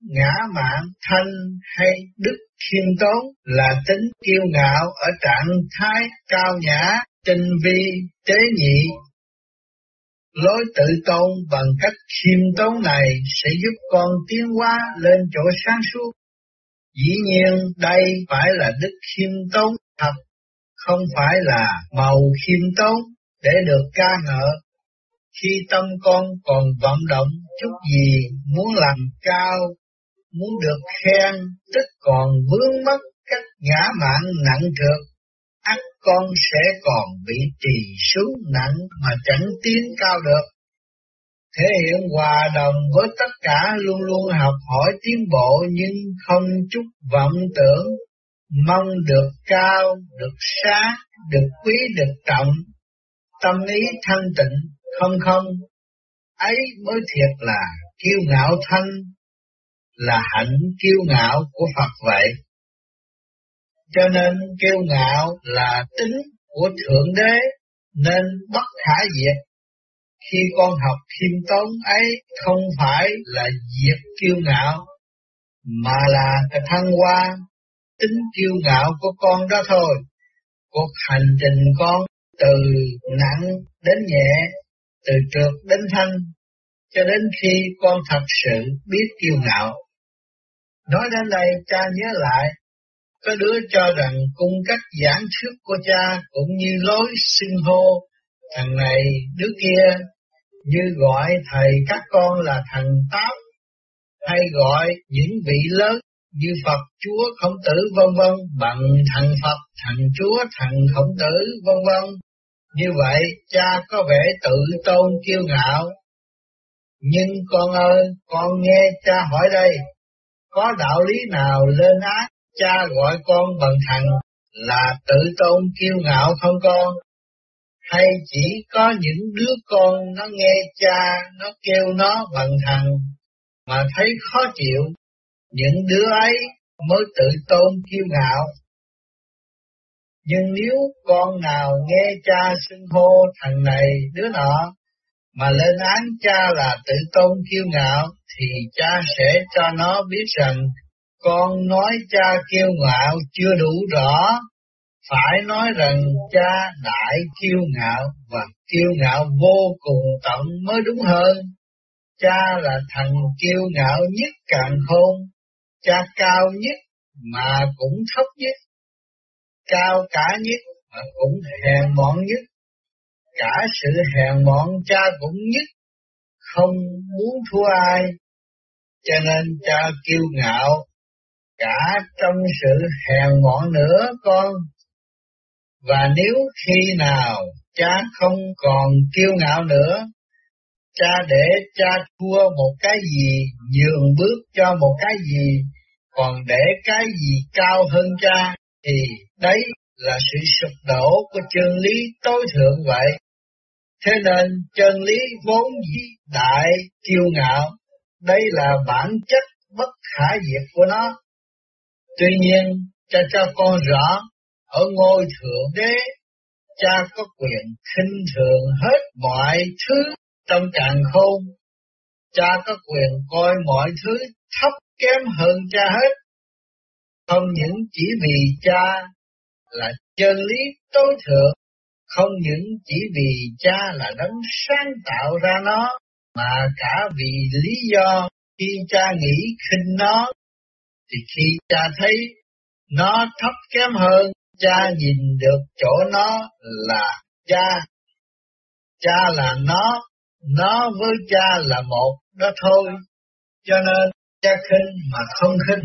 Ngã mạng thanh hay đức khiêm tốn là tính kiêu ngạo ở trạng thái cao nhã, tinh vi, tế nhị. Lối tự tôn bằng cách khiêm tốn này sẽ giúp con tiến hóa lên chỗ sáng suốt. Dĩ nhiên đây phải là đức khiêm tốn thật, không phải là màu khiêm tốn để được ca ngợi. Khi tâm con còn vận động chút gì muốn làm cao, muốn được khen, tức còn vướng mất cách ngã mạn nặng trược con sẽ còn bị trì xuống nặng mà chẳng tiến cao được. Thể hiện hòa đồng với tất cả luôn luôn học hỏi tiến bộ nhưng không chút vọng tưởng, mong được cao, được sáng, được quý, được trọng, tâm ý thanh tịnh, không không, ấy mới thiệt là kiêu ngạo thanh, là hạnh kiêu ngạo của Phật vậy. Cho nên kiêu ngạo là tính của Thượng Đế nên bất khả diệt. Khi con học khiêm tốn ấy không phải là diệt kiêu ngạo, mà là thăng hoa tính kiêu ngạo của con đó thôi. Cuộc hành trình con từ nặng đến nhẹ, từ trượt đến thanh, cho đến khi con thật sự biết kiêu ngạo. Nói đến đây cha nhớ lại có đứa cho rằng cung cách giảng thuyết của cha cũng như lối xưng hô thằng này đứa kia như gọi thầy các con là thằng táo, hay gọi những vị lớn như Phật Chúa Khổng Tử vân vân bằng thằng Phật, thằng Chúa, thằng Khổng Tử vân vân. Như vậy cha có vẻ tự tôn kiêu ngạo. Nhưng con ơi, con nghe cha hỏi đây, có đạo lý nào lên án cha gọi con bằng thằng là tự tôn kiêu ngạo không con? Hay chỉ có những đứa con nó nghe cha, nó kêu nó bằng thằng, mà thấy khó chịu, những đứa ấy mới tự tôn kiêu ngạo. Nhưng nếu con nào nghe cha xưng hô thằng này đứa nọ, mà lên án cha là tự tôn kiêu ngạo, thì cha sẽ cho nó biết rằng con nói cha kiêu ngạo chưa đủ rõ, phải nói rằng cha đại kiêu ngạo và kiêu ngạo vô cùng tận mới đúng hơn. Cha là thằng kiêu ngạo nhất càng khôn, cha cao nhất mà cũng thấp nhất, cao cả nhất mà cũng hèn mọn nhất. Cả sự hèn mọn cha cũng nhất, không muốn thua ai, cho nên cha kiêu ngạo, cả trong sự hèn mọn nữa con và nếu khi nào cha không còn kiêu ngạo nữa, cha để cha thua một cái gì, nhường bước cho một cái gì, còn để cái gì cao hơn cha, thì đấy là sự sụp đổ của chân lý tối thượng vậy. Thế nên chân lý vốn dĩ đại kiêu ngạo, đây là bản chất bất khả diệt của nó. Tuy nhiên, cha cho con rõ ở ngôi thượng đế, cha có quyền khinh thường hết mọi thứ trong càng khôn. Cha có quyền coi mọi thứ thấp kém hơn cha hết. Không những chỉ vì cha là chân lý tối thượng, không những chỉ vì cha là đấng sáng tạo ra nó, mà cả vì lý do khi cha nghĩ khinh nó, thì khi cha thấy nó thấp kém hơn cha nhìn được chỗ nó là cha, cha là nó, nó với cha là một đó thôi, cho nên cha khinh mà không khinh,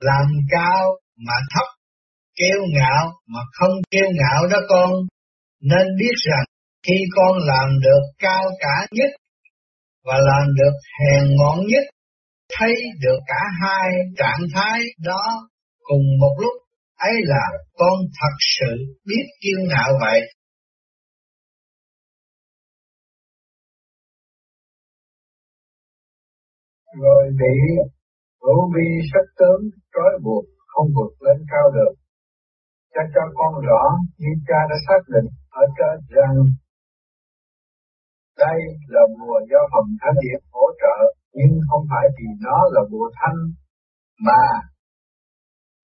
làm cao mà thấp, kêu ngạo mà không kêu ngạo đó con, nên biết rằng khi con làm được cao cả nhất và làm được hèn ngọn nhất, thấy được cả hai trạng thái đó cùng một lúc, ấy là con thật sự biết kiêu ngạo vậy. Rồi bị hữu vi sắc tướng trói buộc không vượt lên cao được. Cha cho con rõ như cha đã xác định ở trên rằng đây là mùa do hồng thánh điệp hỗ trợ nhưng không phải vì nó là bùa thanh mà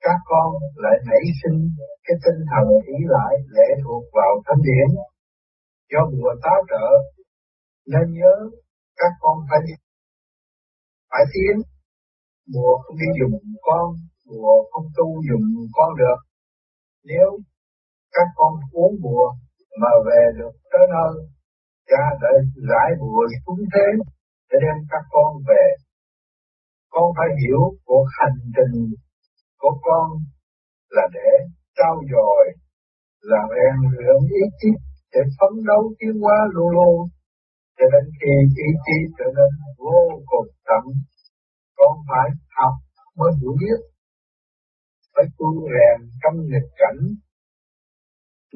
các con lại nảy sinh cái tinh thần ý lại lệ thuộc vào thánh điển. Do bùa táo trợ nên nhớ các con phải phải tiến. Bùa không đi dùng con, bùa không tu dùng con được. Nếu các con uống bùa mà về được tới nơi, cha đã giải bùa xuống thế để đem các con về. Con phải hiểu cuộc hành trình của con là để trao dồi, là rèn luyện ý chí để phấn đấu tiến hóa luôn luôn cho đến khi ý chí trở nên vô cùng tận. Con phải học mới hiểu biết phải tu rèn trong nghịch cảnh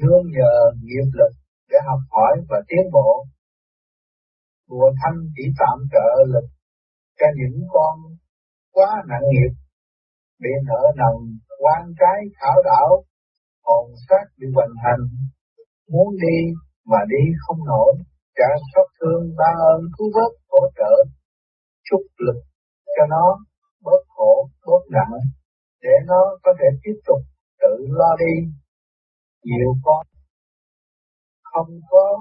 nương nhờ nghiệp lực để học hỏi và tiến bộ của thanh chỉ tạm trợ lực cho những con quá nặng nghiệp, bị nợ nần, quan trái khảo đảo, hồn xác bị hoành hành, muốn đi mà đi không nổi. Cả xót thương ba ơn cứu vớt hỗ trợ chút lực cho nó bớt khổ, bớt nặng, để nó có thể tiếp tục tự lo đi. Nhiều con không có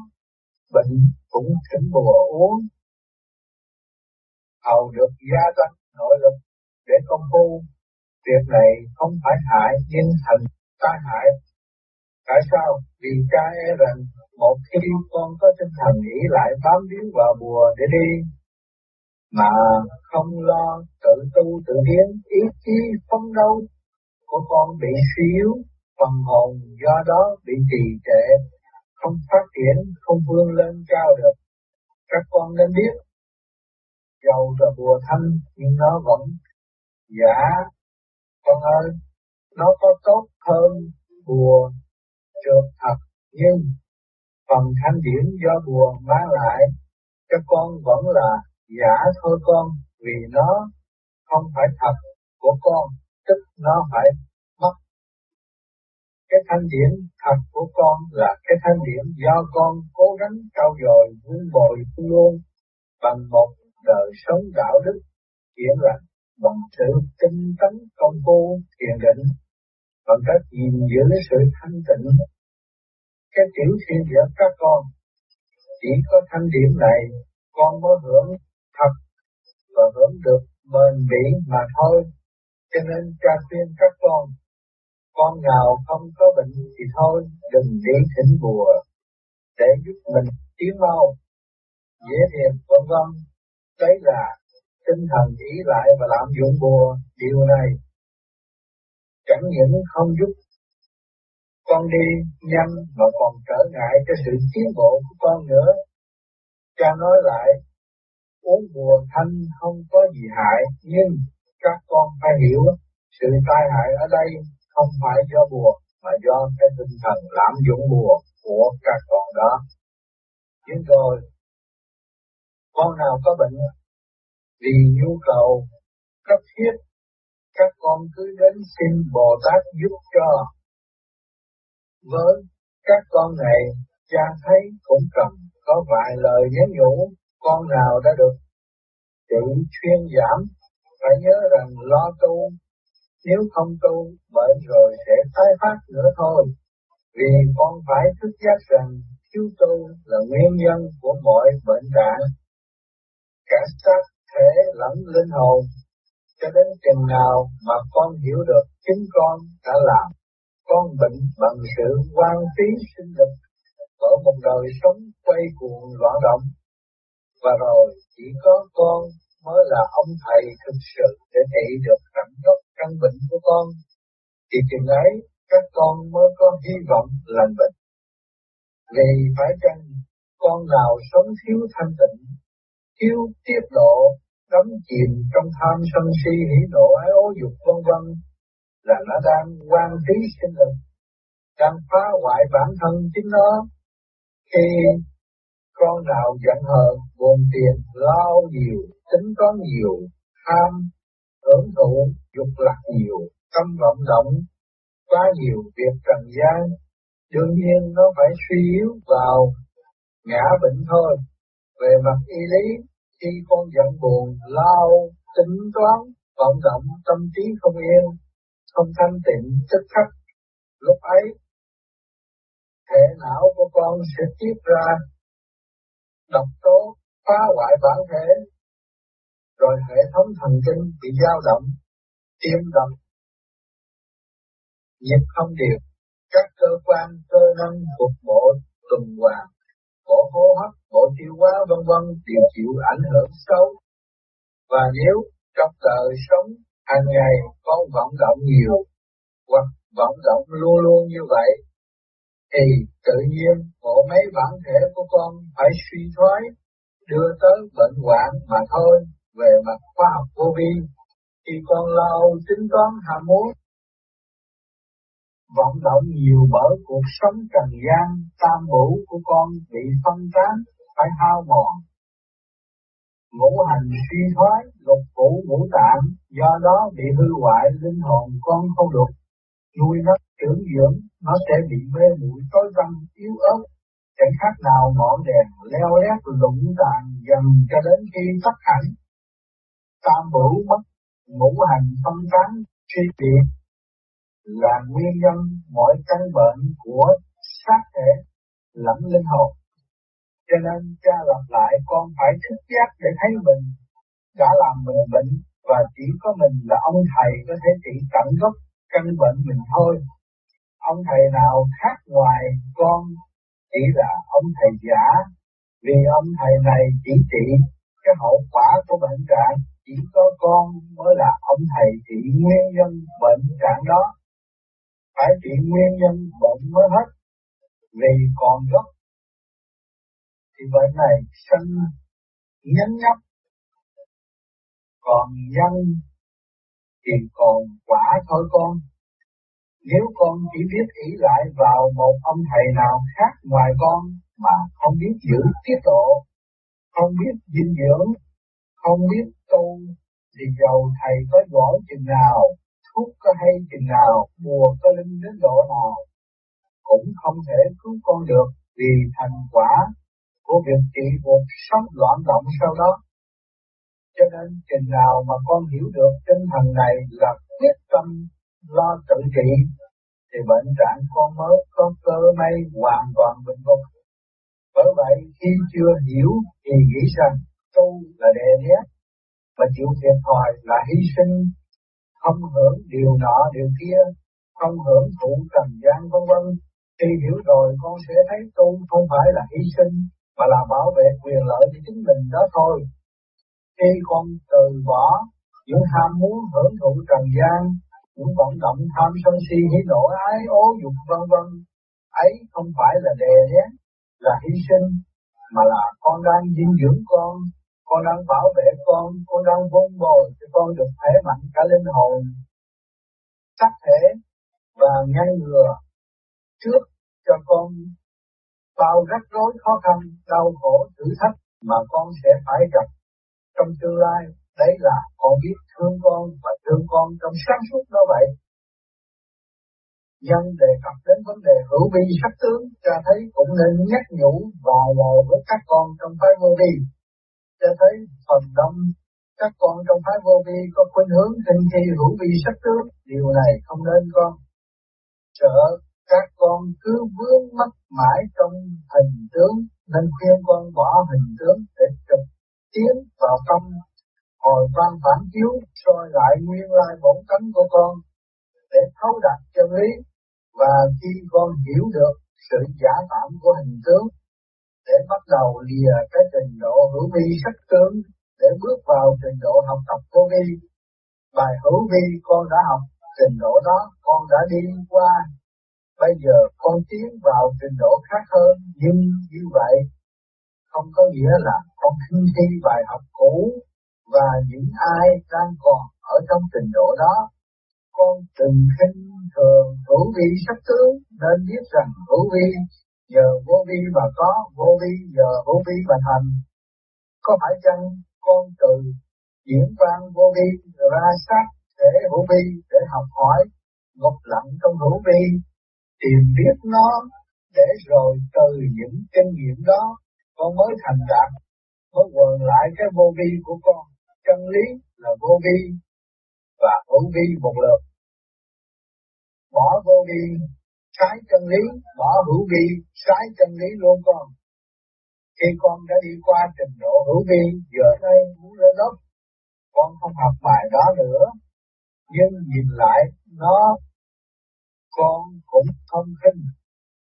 bệnh cũng thỉnh bùa uống hầu được gia tăng nội lực để công phu Việc này không phải hại nhưng thành tai hại. Tại sao? Vì cha e rằng một khi con có tinh thần nghĩ lại bám víu vào bùa để đi, mà không lo tự tu tự tiến, ý chí phấn đấu của con bị suy yếu, phần hồn do đó bị trì trệ, không phát triển, không vươn lên cao được. Các con nên biết, dầu là bùa thanh nhưng nó vẫn giả con ơi, nó có tốt hơn bùa trượt thật, nhưng phần thanh điển do bùa mang lại cho con vẫn là giả thôi con, vì nó không phải thật của con, tức nó phải. Cái thanh điển thật của con là cái thanh điển do con cố gắng trau dồi vun bồi luôn bằng một đời sống đạo đức, hiển lành bằng sự tinh tấn công phu thiền định bằng cách gìn giữ sự thanh tịnh. Cái tiểu thiên giữa các con chỉ có thanh điểm này con mới hưởng thật và hưởng được bền bỉ mà thôi. Cho nên cha khuyên các con con nào không có bệnh thì thôi đừng đi thỉnh bùa để giúp mình tiến mau dễ thiền vân vân. Đấy là tinh thần ý lại và lạm dụng bùa. Điều này chẳng những không giúp con đi nhanh mà còn trở ngại cho sự tiến bộ của con nữa. Cha nói lại, uống bùa thanh không có gì hại, nhưng các con phải hiểu sự tai hại ở đây không phải do bùa, mà do cái tinh thần lạm dụng bùa của các con đó. Nhưng rồi, con nào có bệnh vì nhu cầu cấp thiết, các con cứ đến xin Bồ Tát giúp cho với các con này, cha thấy cũng cần có vài lời nhắn nhủ con nào đã được tự chuyên giảm, phải nhớ rằng lo tu, nếu không tu, bệnh rồi sẽ tái phát nữa thôi. Vì con phải thức giác rằng thiếu tu là nguyên nhân của mọi bệnh trạng, cả xác thể lẫn linh hồn, cho đến chừng nào mà con hiểu được chính con đã làm con bệnh bằng sự quan phí sinh lực ở một đời sống quay cuồng loạn động. Và rồi chỉ có con mới là ông thầy thực sự để trị được tận gốc căn bệnh của con thì chừng ấy các con mới có hy vọng lành bệnh vì phải chăng con nào sống thiếu thanh tịnh thiếu tiết độ đắm chìm trong tham sân si hỉ nộ ái ố dục vân vân là nó đang quan trí sinh lực, đang phá hoại bản thân chính nó. Khi con nào giận hờn, buồn tiền, lao nhiều, tính toán nhiều, tham, hưởng thụ, dục lạc nhiều, tâm vọng động, quá nhiều việc trần gian, đương nhiên nó phải suy yếu vào ngã bệnh thôi. Về mặt y lý, khi con giận buồn, lao, tính toán, vọng động, tâm trí không yên, không thanh tịnh tức khắc lúc ấy hệ não của con sẽ tiết ra độc tố phá hoại bản thể rồi hệ thống thần kinh bị dao động tiêm động nhịp không đều. Các cơ quan, cơ năng thuộc bộ tuần hoàn. Bộ hô hấp, bộ tiêu hóa, vân vân đều chịu ảnh hưởng xấu. Và nếu trong đời sống hàng ngày con vận động nhiều hoặc vận động luôn luôn như vậy, thì tự nhiên bộ máy bản thể của con phải suy thoái, đưa tới bệnh hoạn mà thôi, về mặt khoa học vô vi thì con lo tính toán ham muốn vận động nhiều bởi cuộc sống trần gian tam bổ của con bị phân tán phải hao mòn. Ngũ hành suy thoái, lục phủ ngũ tạng, do đó bị hư hoại linh hồn con không được. Nuôi nó trưởng dưỡng, nó sẽ bị mê muội tối tăm yếu ớt, chẳng khác nào ngọn đèn leo lét lụng tàn dần cho đến khi tắt hẳn. Tam bửu mất, ngũ hành phân tán, truy biệt là nguyên nhân mọi căn bệnh của xác thể lẫn linh hồn. Cho nên cha lặp lại con phải thức giác để thấy mình đã làm mình bệnh và chỉ có mình là ông thầy có thể trị tận gốc căn bệnh mình thôi. Ông thầy nào khác ngoài con chỉ là ông thầy giả vì ông thầy này chỉ trị cái hậu quả của bệnh trạng chỉ có con mới là ông thầy trị nguyên nhân bệnh trạng đó. Phải trị nguyên nhân bệnh mới hết, vì còn gốc. Thì bệnh này sanh, nhấn nhấp còn nhân thì còn quả thôi con. Nếu con chỉ biết ý lại vào một ông thầy nào khác ngoài con mà không biết giữ tiết độ, không biết dinh dưỡng không biết tu thì dầu thầy có giỏi chừng nào, thuốc có hay chừng nào bùa có linh đến độ nào, cũng không thể cứu con được vì thành quả của việc trị cuộc sống loạn động sau đó. Cho nên chừng nào mà con hiểu được tinh thần này là quyết tâm lo tự trị, thì bệnh trạng con mới có cơ may hoàn toàn bình phục. Bởi vậy khi chưa hiểu thì nghĩ rằng tu là đề nén và chịu thiệt thòi là hy sinh, không hưởng điều nọ điều kia, không hưởng thụ trần gian vân vân. Khi hiểu rồi con sẽ thấy tu không phải là hy sinh mà là bảo vệ quyền lợi cho chính mình đó thôi. Khi con từ bỏ những ham muốn hưởng thụ trần gian, những vọng động tham sân si hỉ nộ ái ố dục vân vân, ấy không phải là đề nhé, là hy sinh, mà là con đang dinh dưỡng con, con đang bảo vệ con, con đang vun bồi cho con được khỏe mạnh cả linh hồn, sắc thể và ngăn ngừa trước cho con bao rắc rối khó khăn, đau khổ, thử thách mà con sẽ phải gặp trong tương lai. Đấy là con biết thương con và thương con trong sáng suốt đó vậy. Nhân đề cập đến vấn đề hữu vi sắc tướng cho thấy cũng nên nhắc nhủ vài lời với các con trong phái vô vi. Cho thấy phần đông các con trong phái vô vi có khuynh hướng tinh khi hữu vi sắc tướng, điều này không nên con. Sợ các con cứ vướng mắc mãi trong hình tướng nên khuyên con bỏ hình tướng để trực tiến vào tâm hồi quan phản chiếu soi lại nguyên lai bổn tánh của con để thấu đạt chân lý và khi con hiểu được sự giả tạm của hình tướng để bắt đầu lìa cái trình độ hữu vi sắc tướng để bước vào trình độ học tập vô vi bài hữu vi con đã học trình độ đó con đã đi qua Bây giờ con tiến vào trình độ khác hơn, nhưng như vậy không có nghĩa là con khinh thi bài học cũ và những ai đang còn ở trong trình độ đó. Con từng khinh thường hữu vi sắc tướng nên biết rằng hữu vi giờ vô vi mà có, vô vi giờ hữu vi mà thành. Có phải chăng con từ diễn văn vô vi ra sắc để hữu vi để học hỏi ngục lặng trong hữu vi tìm biết nó để rồi từ những kinh nghiệm đó con mới thành đạt mới quần lại cái vô vi của con chân lý là vô vi và hữu vi một lượt bỏ vô vi trái chân lý bỏ hữu vi trái chân lý luôn con khi con đã đi qua trình độ hữu vi giờ đây muốn lên lớp con không học bài đó nữa nhưng nhìn lại nó con cũng không khinh.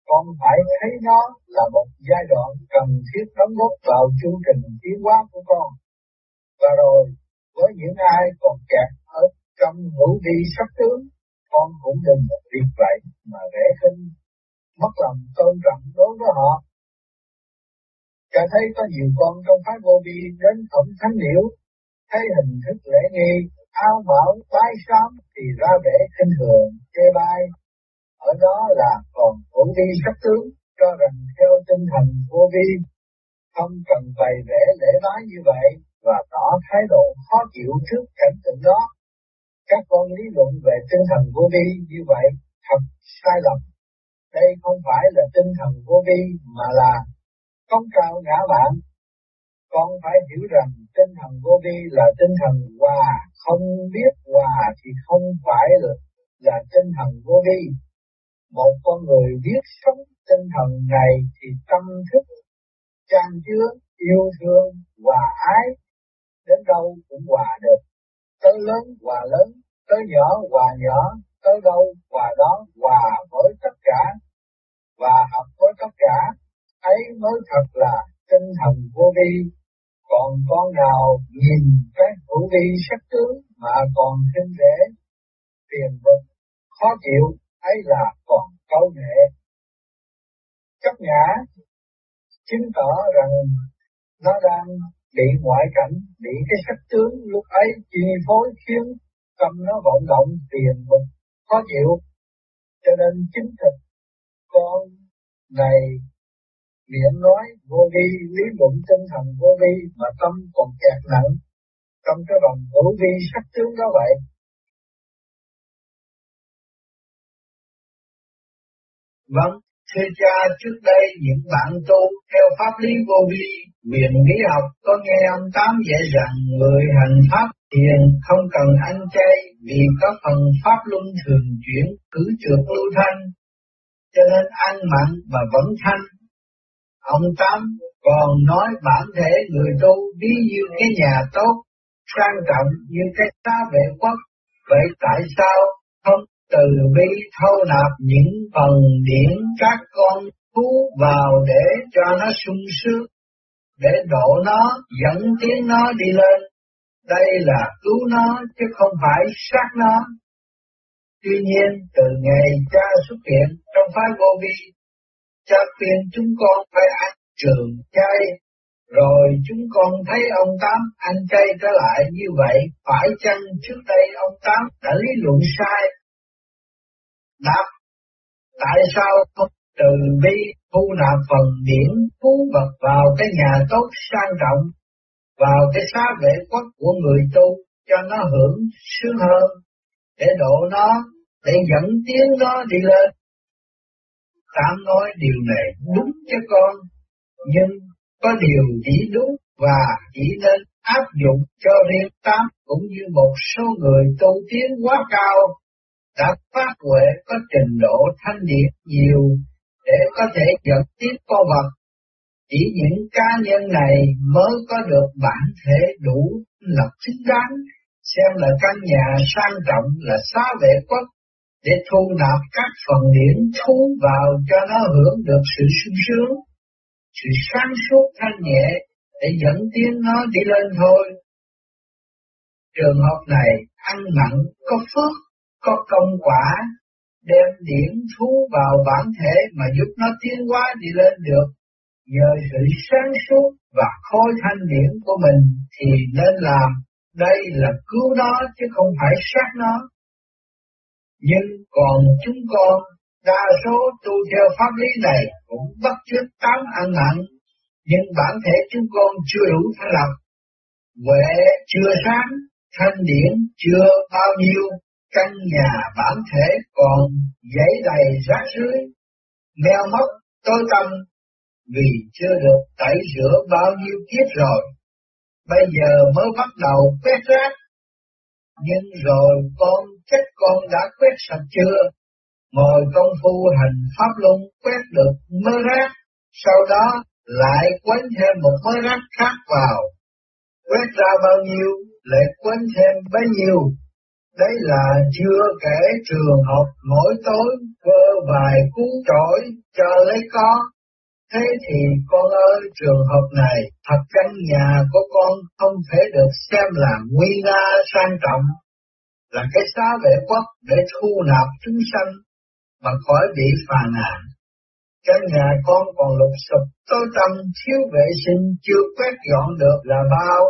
Con phải thấy nó là một giai đoạn cần thiết đóng góp vào chương trình tiến hóa của con. Và rồi, với những ai còn kẹt ở trong hữu vi sắc tướng, con cũng đừng việc vậy mà rẻ khinh, mất lòng tôn trọng đối với họ. Cha thấy có nhiều con trong phái vô vi đến phẩm thánh Liễu, thấy hình thức lễ nghi, áo bảo, tái sám thì ra vẻ khinh thường, chê bai, ở đó là còn vô vi sắc tướng, cho rằng theo tinh thần vô vi, không cần bày vẽ lễ bái như vậy và tỏ thái độ khó chịu trước cảnh tượng đó. Các con lý luận về tinh thần vô vi như vậy thật sai lầm. Đây không phải là tinh thần vô vi mà là không cao ngã bạn. Con phải hiểu rằng tinh thần vô vi là tinh thần hòa, không biết hòa thì không phải là, là tinh thần vô vi một con người biết sống tinh thần này thì tâm thức trang chứa yêu thương hòa ái đến đâu cũng hòa được tới lớn hòa lớn tới nhỏ hòa nhỏ tới đâu hòa đó hòa với tất cả và hợp với tất cả. Ấy mới thật là tinh thần vô vi còn con nào nhìn cái hữu vi sắc tướng mà còn kinh rễ phiền vật, khó chịu ấy là còn câu nghệ chấp ngã chứng tỏ rằng nó đang bị ngoại cảnh bị cái sắc tướng lúc ấy chi phối khiến tâm nó vận động tiền bực khó chịu. Cho nên chính thực con này miệng nói vô vi lý luận tinh thần vô vi mà tâm còn kẹt nặng trong cái vòng hữu vi sắc tướng đó vậy. Vâng, Thưa cha, trước đây những bạn tu theo pháp lý vô vi, viện lý học có nghe ông Tám dạy rằng người hành pháp thiền không cần ăn chay vì có phần pháp luân thường chuyển cử trượt lưu thanh, cho nên ăn mặn mà vẫn thanh. Ông Tám còn nói bản thể người tu ví như cái nhà tốt, sang trọng như cái xá vệ quốc, vậy tại sao không từ bi thâu nạp những phần điển các con thú vào để cho nó sung sướng, để độ nó, dẫn tiến nó đi lên. Đây là cứu nó chứ không phải sát nó. Tuy nhiên, từ ngày cha xuất hiện trong phái vô vi, cha khuyên chúng con phải ăn trường chay, rồi chúng con thấy ông Tám ăn chay trở lại như vậy, phải chăng trước đây ông Tám đã lý luận sai Đáp, tại sao không từ bi thu nạp phần điển phú vật vào cái nhà tốt sang trọng, vào cái xá vệ quốc của người tu cho nó hưởng sướng hơn, để độ nó, để dẫn tiến nó đi lên. Tạm nói điều này đúng cho con, nhưng có điều chỉ đúng và chỉ nên áp dụng cho riêng tám cũng như một số người tu tiến quá cao đã phát huệ có trình độ thanh điệp nhiều để có thể dẫn tiếp con vật. Chỉ những cá nhân này mới có được bản thể đủ lập chính đáng, xem là căn nhà sang trọng là xá vệ quốc, để thu nạp các phần điển thu vào cho nó hưởng được sự sung sướng, sự sáng suốt thanh nhẹ để dẫn tiến nó đi lên thôi. Trường hợp này ăn mặn có phước có công quả, đem điển thú vào bản thể mà giúp nó tiến hóa đi lên được. Nhờ sự sáng suốt và khôi thanh điển của mình thì nên làm, đây là cứu nó chứ không phải sát nó. Nhưng còn chúng con, đa số tu theo pháp lý này cũng bắt chước tám ăn nặng, nhưng bản thể chúng con chưa đủ thanh lập. Huệ chưa sáng, thanh điển chưa bao nhiêu, căn nhà bản thể còn giấy đầy rác rưới, meo móc, tối tâm, vì chưa được tẩy rửa bao nhiêu kiếp rồi. Bây giờ mới bắt đầu quét rác, nhưng rồi con chắc con đã quét sạch chưa? Ngồi công phu hành pháp luân quét được mớ rác, sau đó lại quấn thêm một mớ rác khác vào. Quét ra bao nhiêu, lại quấn thêm bấy nhiêu, Đấy là chưa kể trường học mỗi tối vơ vài cuốn trỗi cho lấy con. Thế thì con ơi trường hợp này thật căn nhà của con không thể được xem là nguy nga sang trọng, là cái xá vệ quốc để thu nạp chúng sanh mà khỏi bị phàn nàn. Căn nhà con còn lục sụp tối tâm thiếu vệ sinh chưa quét dọn được là bao.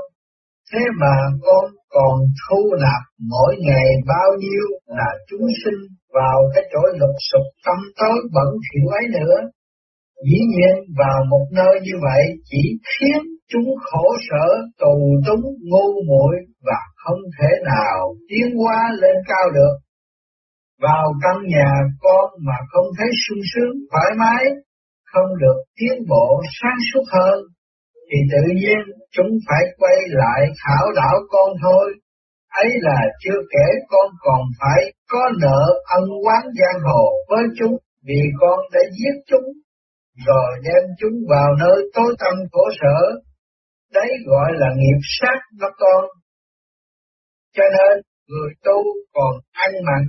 Thế mà con còn thu nạp mỗi ngày bao nhiêu là chúng sinh vào cái chỗ lục sụp tâm tối bẩn thỉu ấy nữa. Dĩ nhiên vào một nơi như vậy chỉ khiến chúng khổ sở, tù túng, ngu muội và không thể nào tiến hóa lên cao được. Vào căn nhà con mà không thấy sung sướng, thoải mái, không được tiến bộ sáng suốt hơn, thì tự nhiên chúng phải quay lại khảo đảo con thôi. Ấy là chưa kể con còn phải có nợ ân oán giang hồ với chúng vì con đã giết chúng, rồi đem chúng vào nơi tối tâm khổ sở. Đấy gọi là nghiệp sát đó con. Cho nên người tu còn ăn mặn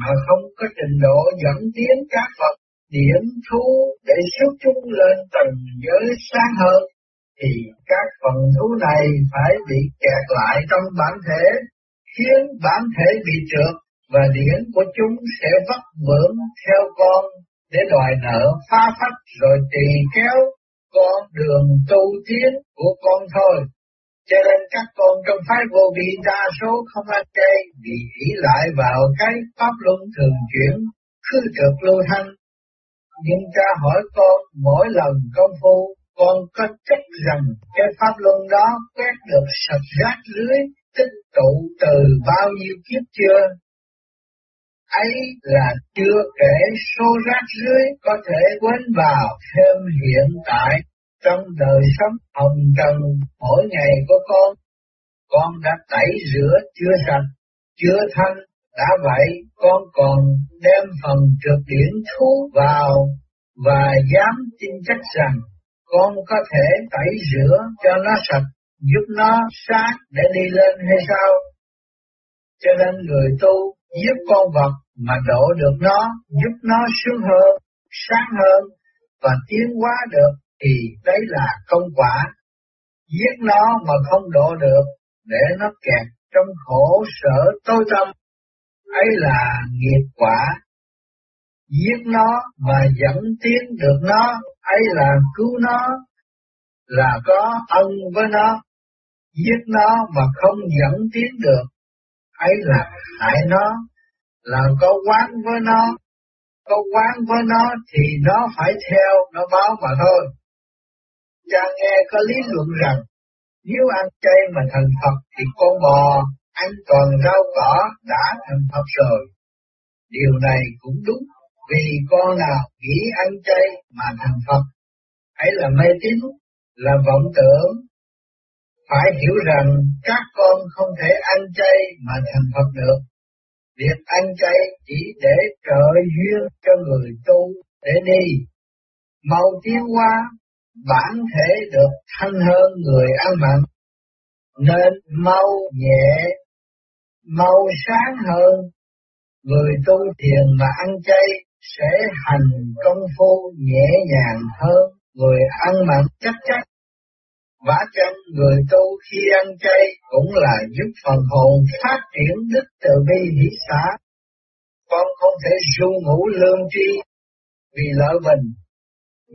mà không có trình độ dẫn tiến các Phật điểm thu để xuất chúng lên tầng giới sáng hơn thì các phần thú này phải bị kẹt lại trong bản thể, khiến bản thể bị trượt và điển của chúng sẽ vắt vưởng theo con để đòi nợ phá phách rồi tỳ kéo con đường tu tiến của con thôi. Cho nên các con trong phái vô vi đa số không ăn chay vì nghĩ lại vào cái pháp luân thường chuyển, khư trực lưu thanh. Nhưng cha hỏi con mỗi lần công phu con có chắc rằng cái pháp luân đó quét được sạch rác lưới tích tụ từ bao nhiêu kiếp chưa? ấy là chưa kể số rác rưới có thể quấn vào thêm hiện tại trong đời sống hồng trần mỗi ngày của con. Con đã tẩy rửa chưa sạch, chưa thanh, đã vậy con còn đem phần trượt điển thú vào và dám tin chắc rằng con có thể tẩy rửa cho nó sạch, giúp nó sáng để đi lên hay sao? Cho nên người tu giúp con vật mà độ được nó, giúp nó sướng hơn, sáng hơn và tiến hóa được thì đấy là công quả. Giết nó mà không độ được để nó kẹt trong khổ sở tối tâm, ấy là nghiệp quả. Giết nó mà dẫn tiến được nó, ấy là cứu nó, là có ân với nó. Giết nó mà không dẫn tiến được, ấy là hại nó, là có quán với nó, có quán với nó thì nó phải theo, nó báo mà thôi. Cha nghe có lý luận rằng, nếu ăn chay mà thành Phật thì con bò ăn toàn rau cỏ đã thành Phật rồi. Điều này cũng đúng, vì con nào nghĩ ăn chay mà thành Phật, ấy là mê tín, là vọng tưởng. Phải hiểu rằng các con không thể ăn chay mà thành Phật được. Việc ăn chay chỉ để trợ duyên cho người tu để đi, mau tiến qua, bản thể được thanh hơn người ăn mặn, nên mau nhẹ, mau sáng hơn. Người tu thiền mà ăn chay sẽ hành công phu nhẹ nhàng hơn người ăn mặn chắc chắc Vả chân người tu khi ăn chay cũng là giúp phần hồn phát triển đức từ bi hỷ xã. Con không thể du ngủ lương tri vì lợi mình,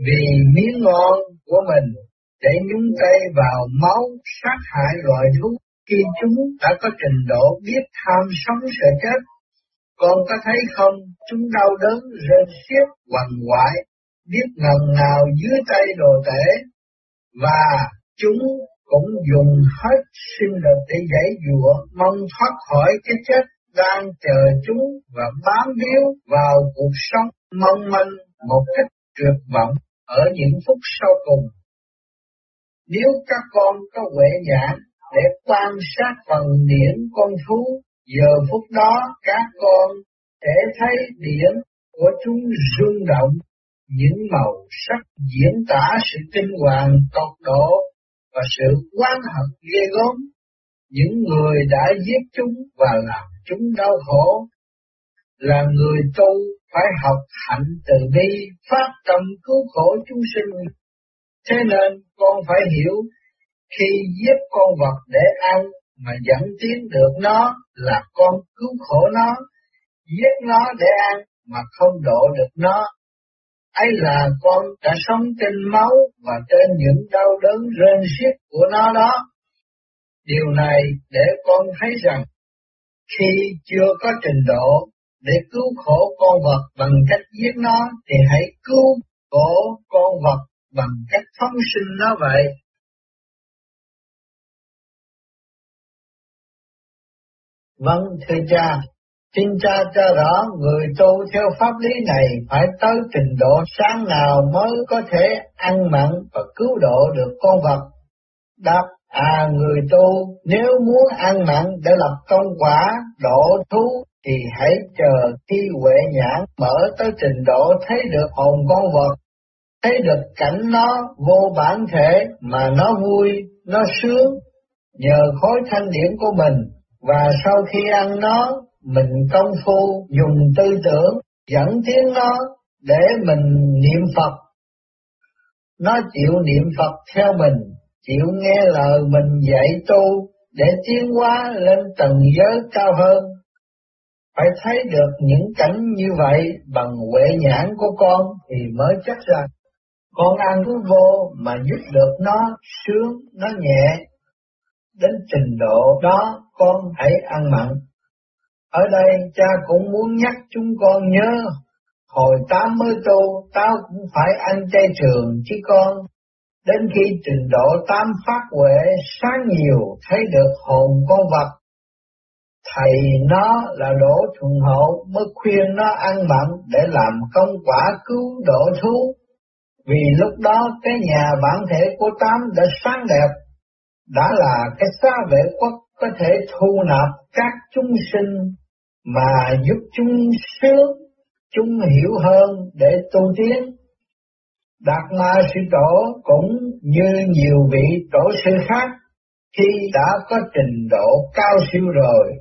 vì miếng ngon của mình để nhúng tay vào máu sát hại loài thú khi chúng đã có trình độ biết tham sống sợ chết. Con có thấy không, chúng đau đớn rên xiết quằn quại, biết ngần nào dưới tay đồ tể, và chúng cũng dùng hết sinh lực để giải dụa, mong thoát khỏi cái chết đang chờ chúng và bám víu vào cuộc sống mong manh một cách tuyệt vọng ở những phút sau cùng. Nếu các con có huệ nhãn để quan sát phần điển con thú, giờ phút đó các con sẽ thấy điểm của chúng rung động, những màu sắc diễn tả sự kinh hoàng tột độ và sự oán hận ghê gớm. Những người đã giết chúng và làm chúng đau khổ là người tu phải học hạnh từ bi phát tâm cứu khổ chúng sinh. Thế nên con phải hiểu khi giết con vật để ăn mà dẫn tiến được nó là con cứu khổ nó, giết nó để ăn mà không độ được nó ấy là con đã sống trên máu và trên những đau đớn rên xiết của nó đó. Điều này để con thấy rằng khi chưa có trình độ để cứu khổ con vật bằng cách giết nó thì hãy cứu khổ con vật bằng cách phóng sinh nó vậy. Vâng thưa cha, Xin cha cho rõ người tu theo pháp lý này phải tới trình độ sáng nào mới có thể ăn mặn và cứu độ được con vật. Đáp, à người tu nếu muốn ăn mặn để lập công quả độ thú thì hãy chờ khi huệ nhãn mở tới trình độ thấy được hồn con vật, thấy được cảnh nó vô bản thể mà nó vui, nó sướng nhờ khối thanh điển của mình và sau khi ăn nó mình công phu dùng tư tưởng dẫn tiếng nó để mình niệm Phật. Nó chịu niệm Phật theo mình, chịu nghe lời mình dạy tu để tiến hóa lên tầng giới cao hơn. Phải thấy được những cảnh như vậy bằng huệ nhãn của con thì mới chắc rằng con ăn vô mà giúp được nó sướng, nó nhẹ. Đến trình độ đó con hãy ăn mặn ở đây cha cũng muốn nhắc chúng con nhớ, hồi tám mới tu, tao cũng phải ăn chay trường chứ con. Đến khi trình độ tám phát huệ sáng nhiều thấy được hồn con vật, thầy nó là đổ Thuần hậu mới khuyên nó ăn mặn để làm công quả cứu độ thú. Vì lúc đó cái nhà bản thể của Tám đã sáng đẹp, đã là cái xa vệ quốc có thể thu nạp các chúng sinh mà giúp chúng sướng, chúng hiểu hơn để tu tiến. Đạt Ma Sư Tổ cũng như nhiều vị tổ sư khác, khi đã có trình độ cao siêu rồi,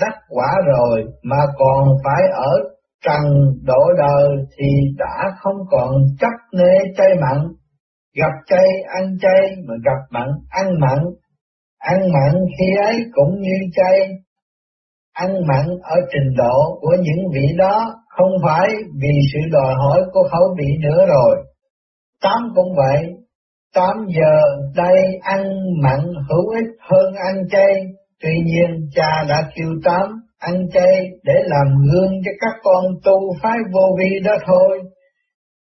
đắc quả rồi mà còn phải ở trần độ đời thì đã không còn chấp nê chay mặn, gặp chay ăn chay mà gặp mặn ăn mặn, ăn mặn khi ấy cũng như chay, ăn mặn ở trình độ của những vị đó không phải vì sự đòi hỏi của khẩu vị nữa rồi. Tám cũng vậy, tám giờ đây ăn mặn hữu ích hơn ăn chay, tuy nhiên cha đã kêu tám ăn chay để làm gương cho các con tu phái vô vi đó thôi.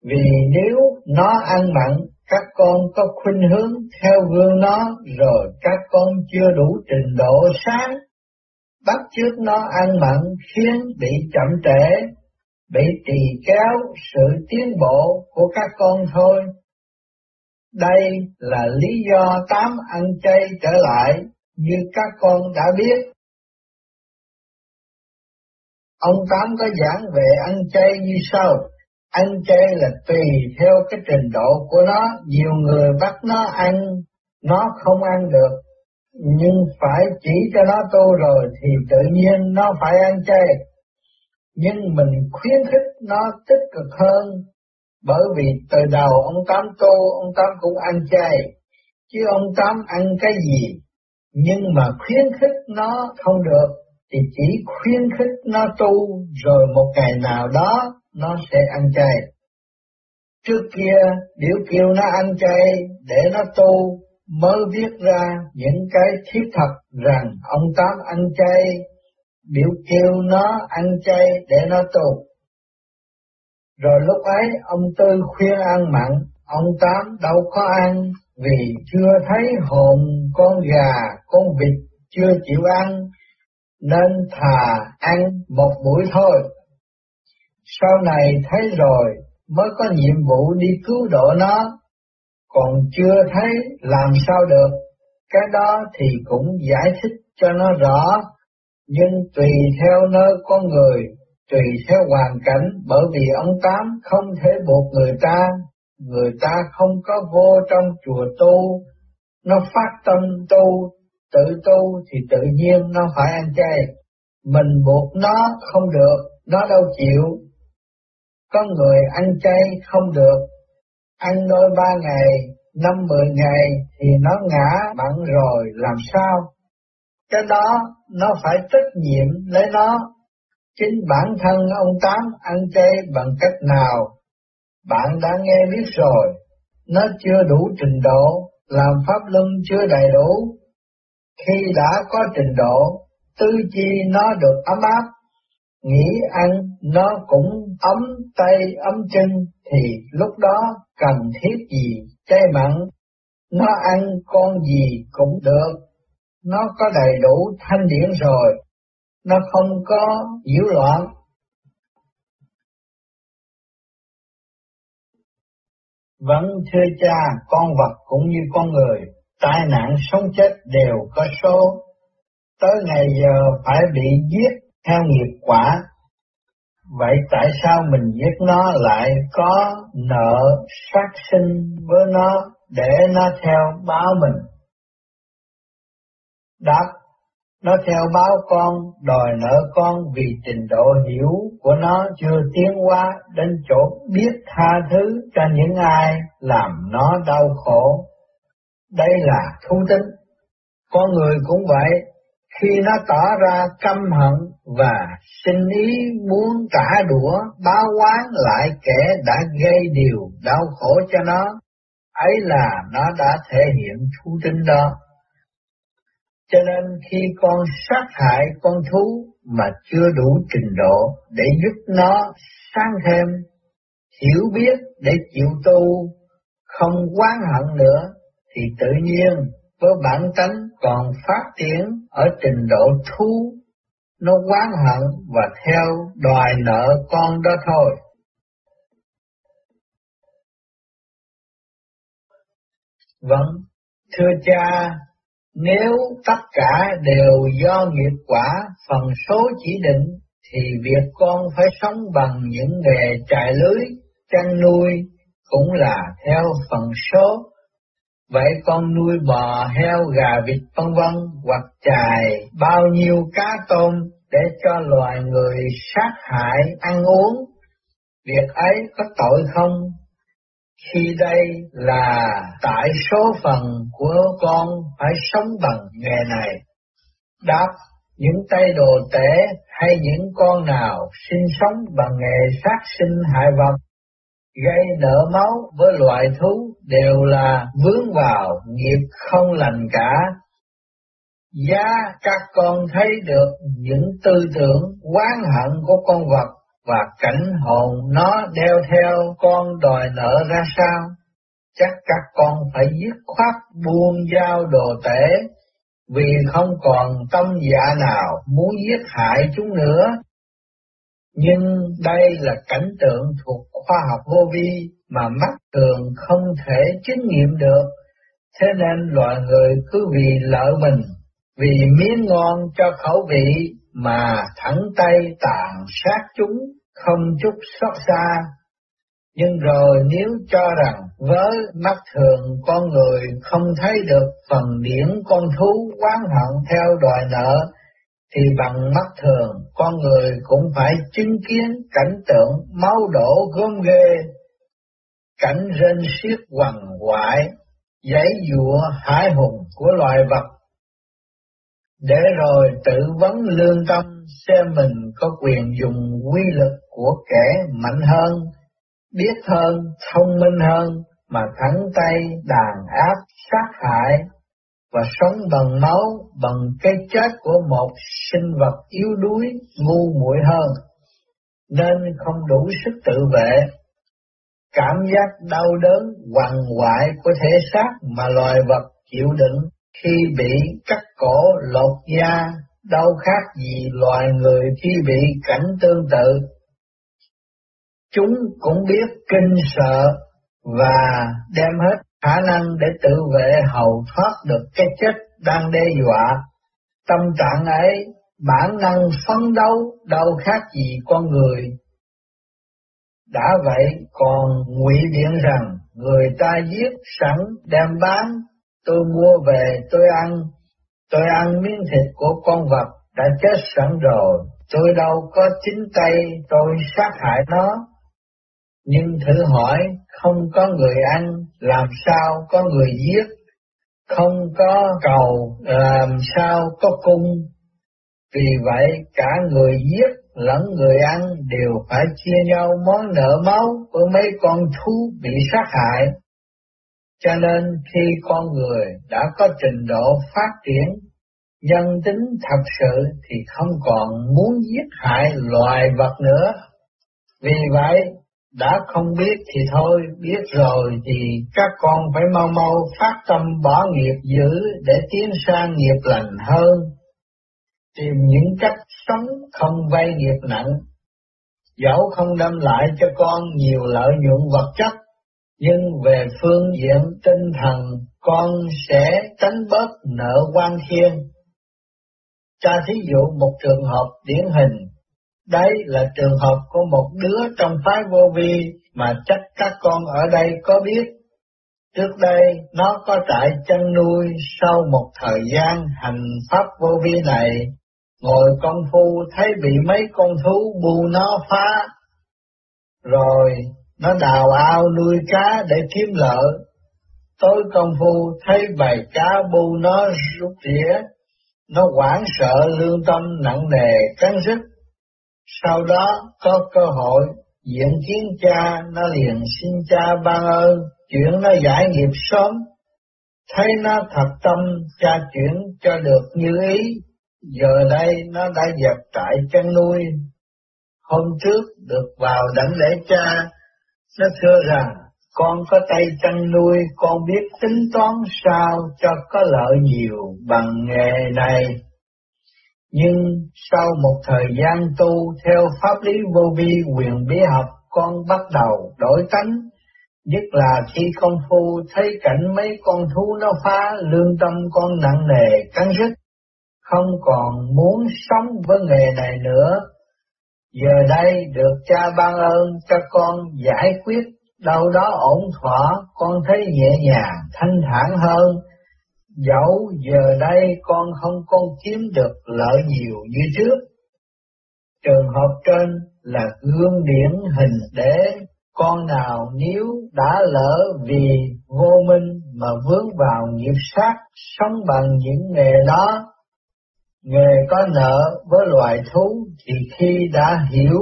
Vì nếu nó ăn mặn, các con có khuynh hướng theo gương nó, rồi các con chưa đủ trình độ sáng. Bắt chước nó ăn mặn khiến bị chậm trễ, bị trì kéo sự tiến bộ của các con thôi. Đây là lý do tám ăn chay trở lại như các con đã biết. Ông Tám có giảng về ăn chay như sau. Ăn chay là tùy theo cái trình độ của nó, nhiều người bắt nó ăn, nó không ăn được, nhưng phải chỉ cho nó tu rồi thì tự nhiên nó phải ăn chay. Nhưng mình khuyến khích nó tích cực hơn, bởi vì từ đầu ông Tám tu, ông Tám cũng ăn chay, chứ ông Tám ăn cái gì, nhưng mà khuyến khích nó không được thì chỉ khuyến khích nó tu rồi một ngày nào đó nó sẽ ăn chay. Trước kia biểu kiều nó ăn chay để nó tu mới viết ra những cái thiết thật rằng ông Tám ăn chay, biểu kiều nó ăn chay để nó tu. Rồi lúc ấy ông Tư khuyên ăn mặn, ông Tám đâu có ăn vì chưa thấy hồn con gà, con vịt chưa chịu ăn nên thà ăn một buổi thôi. Sau này thấy rồi mới có nhiệm vụ đi cứu độ nó, còn chưa thấy làm sao được, cái đó thì cũng giải thích cho nó rõ, nhưng tùy theo nơi con người, tùy theo hoàn cảnh, bởi vì ông Tám không thể buộc người ta, người ta không có vô trong chùa tu, nó phát tâm tu tự tu thì tự nhiên nó phải ăn chay. Mình buộc nó không được, nó đâu chịu. Có người ăn chay không được, ăn đôi ba ngày, năm mười ngày thì nó ngã bận rồi làm sao? Cái đó nó phải trách nhiệm lấy nó. Chính bản thân ông Tám ăn chay bằng cách nào? Bạn đã nghe biết rồi, nó chưa đủ trình độ, làm pháp luân chưa đầy đủ, khi đã có trình độ, tư chi nó được ấm áp, nghĩ ăn nó cũng ấm tay ấm chân thì lúc đó cần thiết gì cái mặn, nó ăn con gì cũng được, nó có đầy đủ thanh điển rồi, nó không có nhiễu loạn. Vẫn thưa cha, con vật cũng như con người, tai nạn sống chết đều có số, tới ngày giờ phải bị giết theo nghiệp quả. Vậy tại sao mình giết nó lại có nợ sát sinh với nó để nó theo báo mình? Đáp, nó theo báo con, đòi nợ con vì trình độ hiểu của nó chưa tiến hóa đến chỗ biết tha thứ cho những ai làm nó đau khổ đây là thú tính. Con người cũng vậy, khi nó tỏ ra căm hận và sinh ý muốn trả đũa báo oán lại kẻ đã gây điều đau khổ cho nó, ấy là nó đã thể hiện thú tính đó. Cho nên khi con sát hại con thú mà chưa đủ trình độ để giúp nó sáng thêm, hiểu biết để chịu tu, không quán hận nữa, thì tự nhiên với bản tánh còn phát triển ở trình độ thú nó oán hận và theo đòi nợ con đó thôi. Vâng, thưa cha, nếu tất cả đều do nghiệp quả phần số chỉ định, thì việc con phải sống bằng những nghề trại lưới, chăn nuôi cũng là theo phần số. Vậy con nuôi bò, heo, gà, vịt vân vân hoặc chài bao nhiêu cá tôm để cho loài người sát hại ăn uống, việc ấy có tội không? Khi đây là tại số phận của con phải sống bằng nghề này. Đáp, những tay đồ tể hay những con nào sinh sống bằng nghề sát sinh hại vật, gây nợ máu với loại thú đều là vướng vào nghiệp không lành cả. Giá các con thấy được những tư tưởng oán hận của con vật và cảnh hồn nó đeo theo con đòi nợ ra sao, chắc các con phải dứt khoát buông dao đồ tể, vì không còn tâm dạ nào muốn giết hại chúng nữa. Nhưng đây là cảnh tượng thuộc khoa học vô vi mà mắt thường không thể chứng nghiệm được, thế nên loài người cứ vì lợi mình, vì miếng ngon cho khẩu vị mà thẳng tay tàn sát chúng không chút xót xa. Nhưng rồi nếu cho rằng với mắt thường con người không thấy được phần điển con thú quán hận theo đòi nợ, thì bằng mắt thường con người cũng phải chứng kiến cảnh tượng máu đổ gom ghê, cảnh rên xiết quằn quại, giấy dụa hải hùng của loài vật. Để rồi tự vấn lương tâm xem mình có quyền dùng quy lực của kẻ mạnh hơn, biết hơn, thông minh hơn mà thẳng tay đàn áp sát hại và sống bằng máu, bằng cái chết của một sinh vật yếu đuối, ngu muội hơn, nên không đủ sức tự vệ. Cảm giác đau đớn, hoàng hoại của thể xác mà loài vật chịu đựng khi bị cắt cổ lột da, đau khác gì loài người khi bị cảnh tương tự. Chúng cũng biết kinh sợ và đem hết khả năng để tự vệ hầu thoát được cái chết đang đe dọa. Tâm trạng ấy, bản năng phấn đấu đâu khác gì con người. Đã vậy còn ngụy biện rằng người ta giết sẵn đem bán tôi mua về tôi ăn, tôi ăn miếng thịt của con vật đã chết sẵn rồi, tôi đâu có chính tay tôi sát hại nó. Nhưng thử hỏi, không có người ăn, làm sao có người giết, không có cầu, làm sao có cung. Vì vậy, cả người giết lẫn người ăn đều phải chia nhau món nợ máu của mấy con thú bị sát hại. Cho nên khi con người đã có trình độ phát triển nhân tính thật sự thì không còn muốn giết hại loài vật nữa. Vì vậy, đã không biết thì thôi, biết rồi thì các con phải mau mau phát tâm bỏ nghiệp dữ để tiến sang nghiệp lành hơn. Tìm những cách sống không vay nghiệp nặng, dẫu không đem lại cho con nhiều lợi nhuận vật chất, nhưng về phương diện tinh thần con sẽ tránh bớt nợ quan thiên. Cha thí dụ một trường hợp điển hình, đấy là trường hợp của một đứa trong phái vô vi mà chắc các con ở đây có biết. Trước đây nó có trại chăn nuôi sau một thời gian hành pháp vô vi này, ngồi công phu thấy bị mấy con thú bu nó phá, rồi nó đào ao nuôi cá để kiếm lợi. Tối công phu thấy bầy cá bu nó rút rỉa, nó hoảng sợ lương tâm nặng nề cắn rứt. Sau đó có cơ hội diện kiến cha, nó liền xin cha ban ơn, chuyển nó giải nghiệp sớm. Thấy nó thật tâm, cha chuyển cho được như ý, giờ đây nó đã dẹp trại chăn nuôi. Hôm trước được vào đảnh lễ cha, nó thưa rằng, con có tay chăn nuôi, con biết tính toán sao cho có lợi nhiều bằng nghề này. Nhưng sau một thời gian tu theo pháp lý vô vi quyền bí học, con bắt đầu đổi tánh, nhất là khi công phu thấy cảnh mấy con thú nó phá, lương tâm con nặng nề cắn rứt, không còn muốn sống với nghề này nữa. Giờ đây được cha ban ơn cho con giải quyết đâu đó ổn thỏa, con thấy nhẹ nhàng, thanh thản hơn. Dẫu giờ đây con không con kiếm được lợi nhiều như trước. Trường hợp trên là gương điển hình để con nào nếu đã lỡ vì vô minh mà vướng vào nghiệp sát sống bằng những nghề đó Nghề có nợ với loài thú thì khi đã hiểu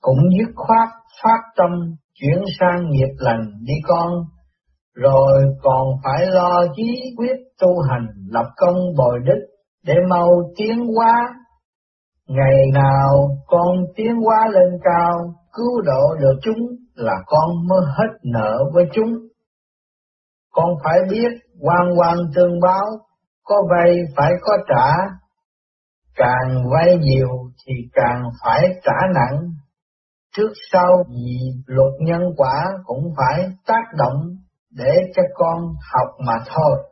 cũng dứt khoát phát tâm chuyển sang nghiệp lành đi con, rồi còn phải lo chí quyết tu hành lập công bồi đức để mau tiến hóa. Ngày nào con tiến hóa lên cao, cứu độ được chúng là con mới hết nợ với chúng. Con phải biết quan quan tương báo, có vay phải có trả, càng vay nhiều thì càng phải trả nặng. Trước sau vì luật nhân quả cũng phải tác động để cho con học mà thôi.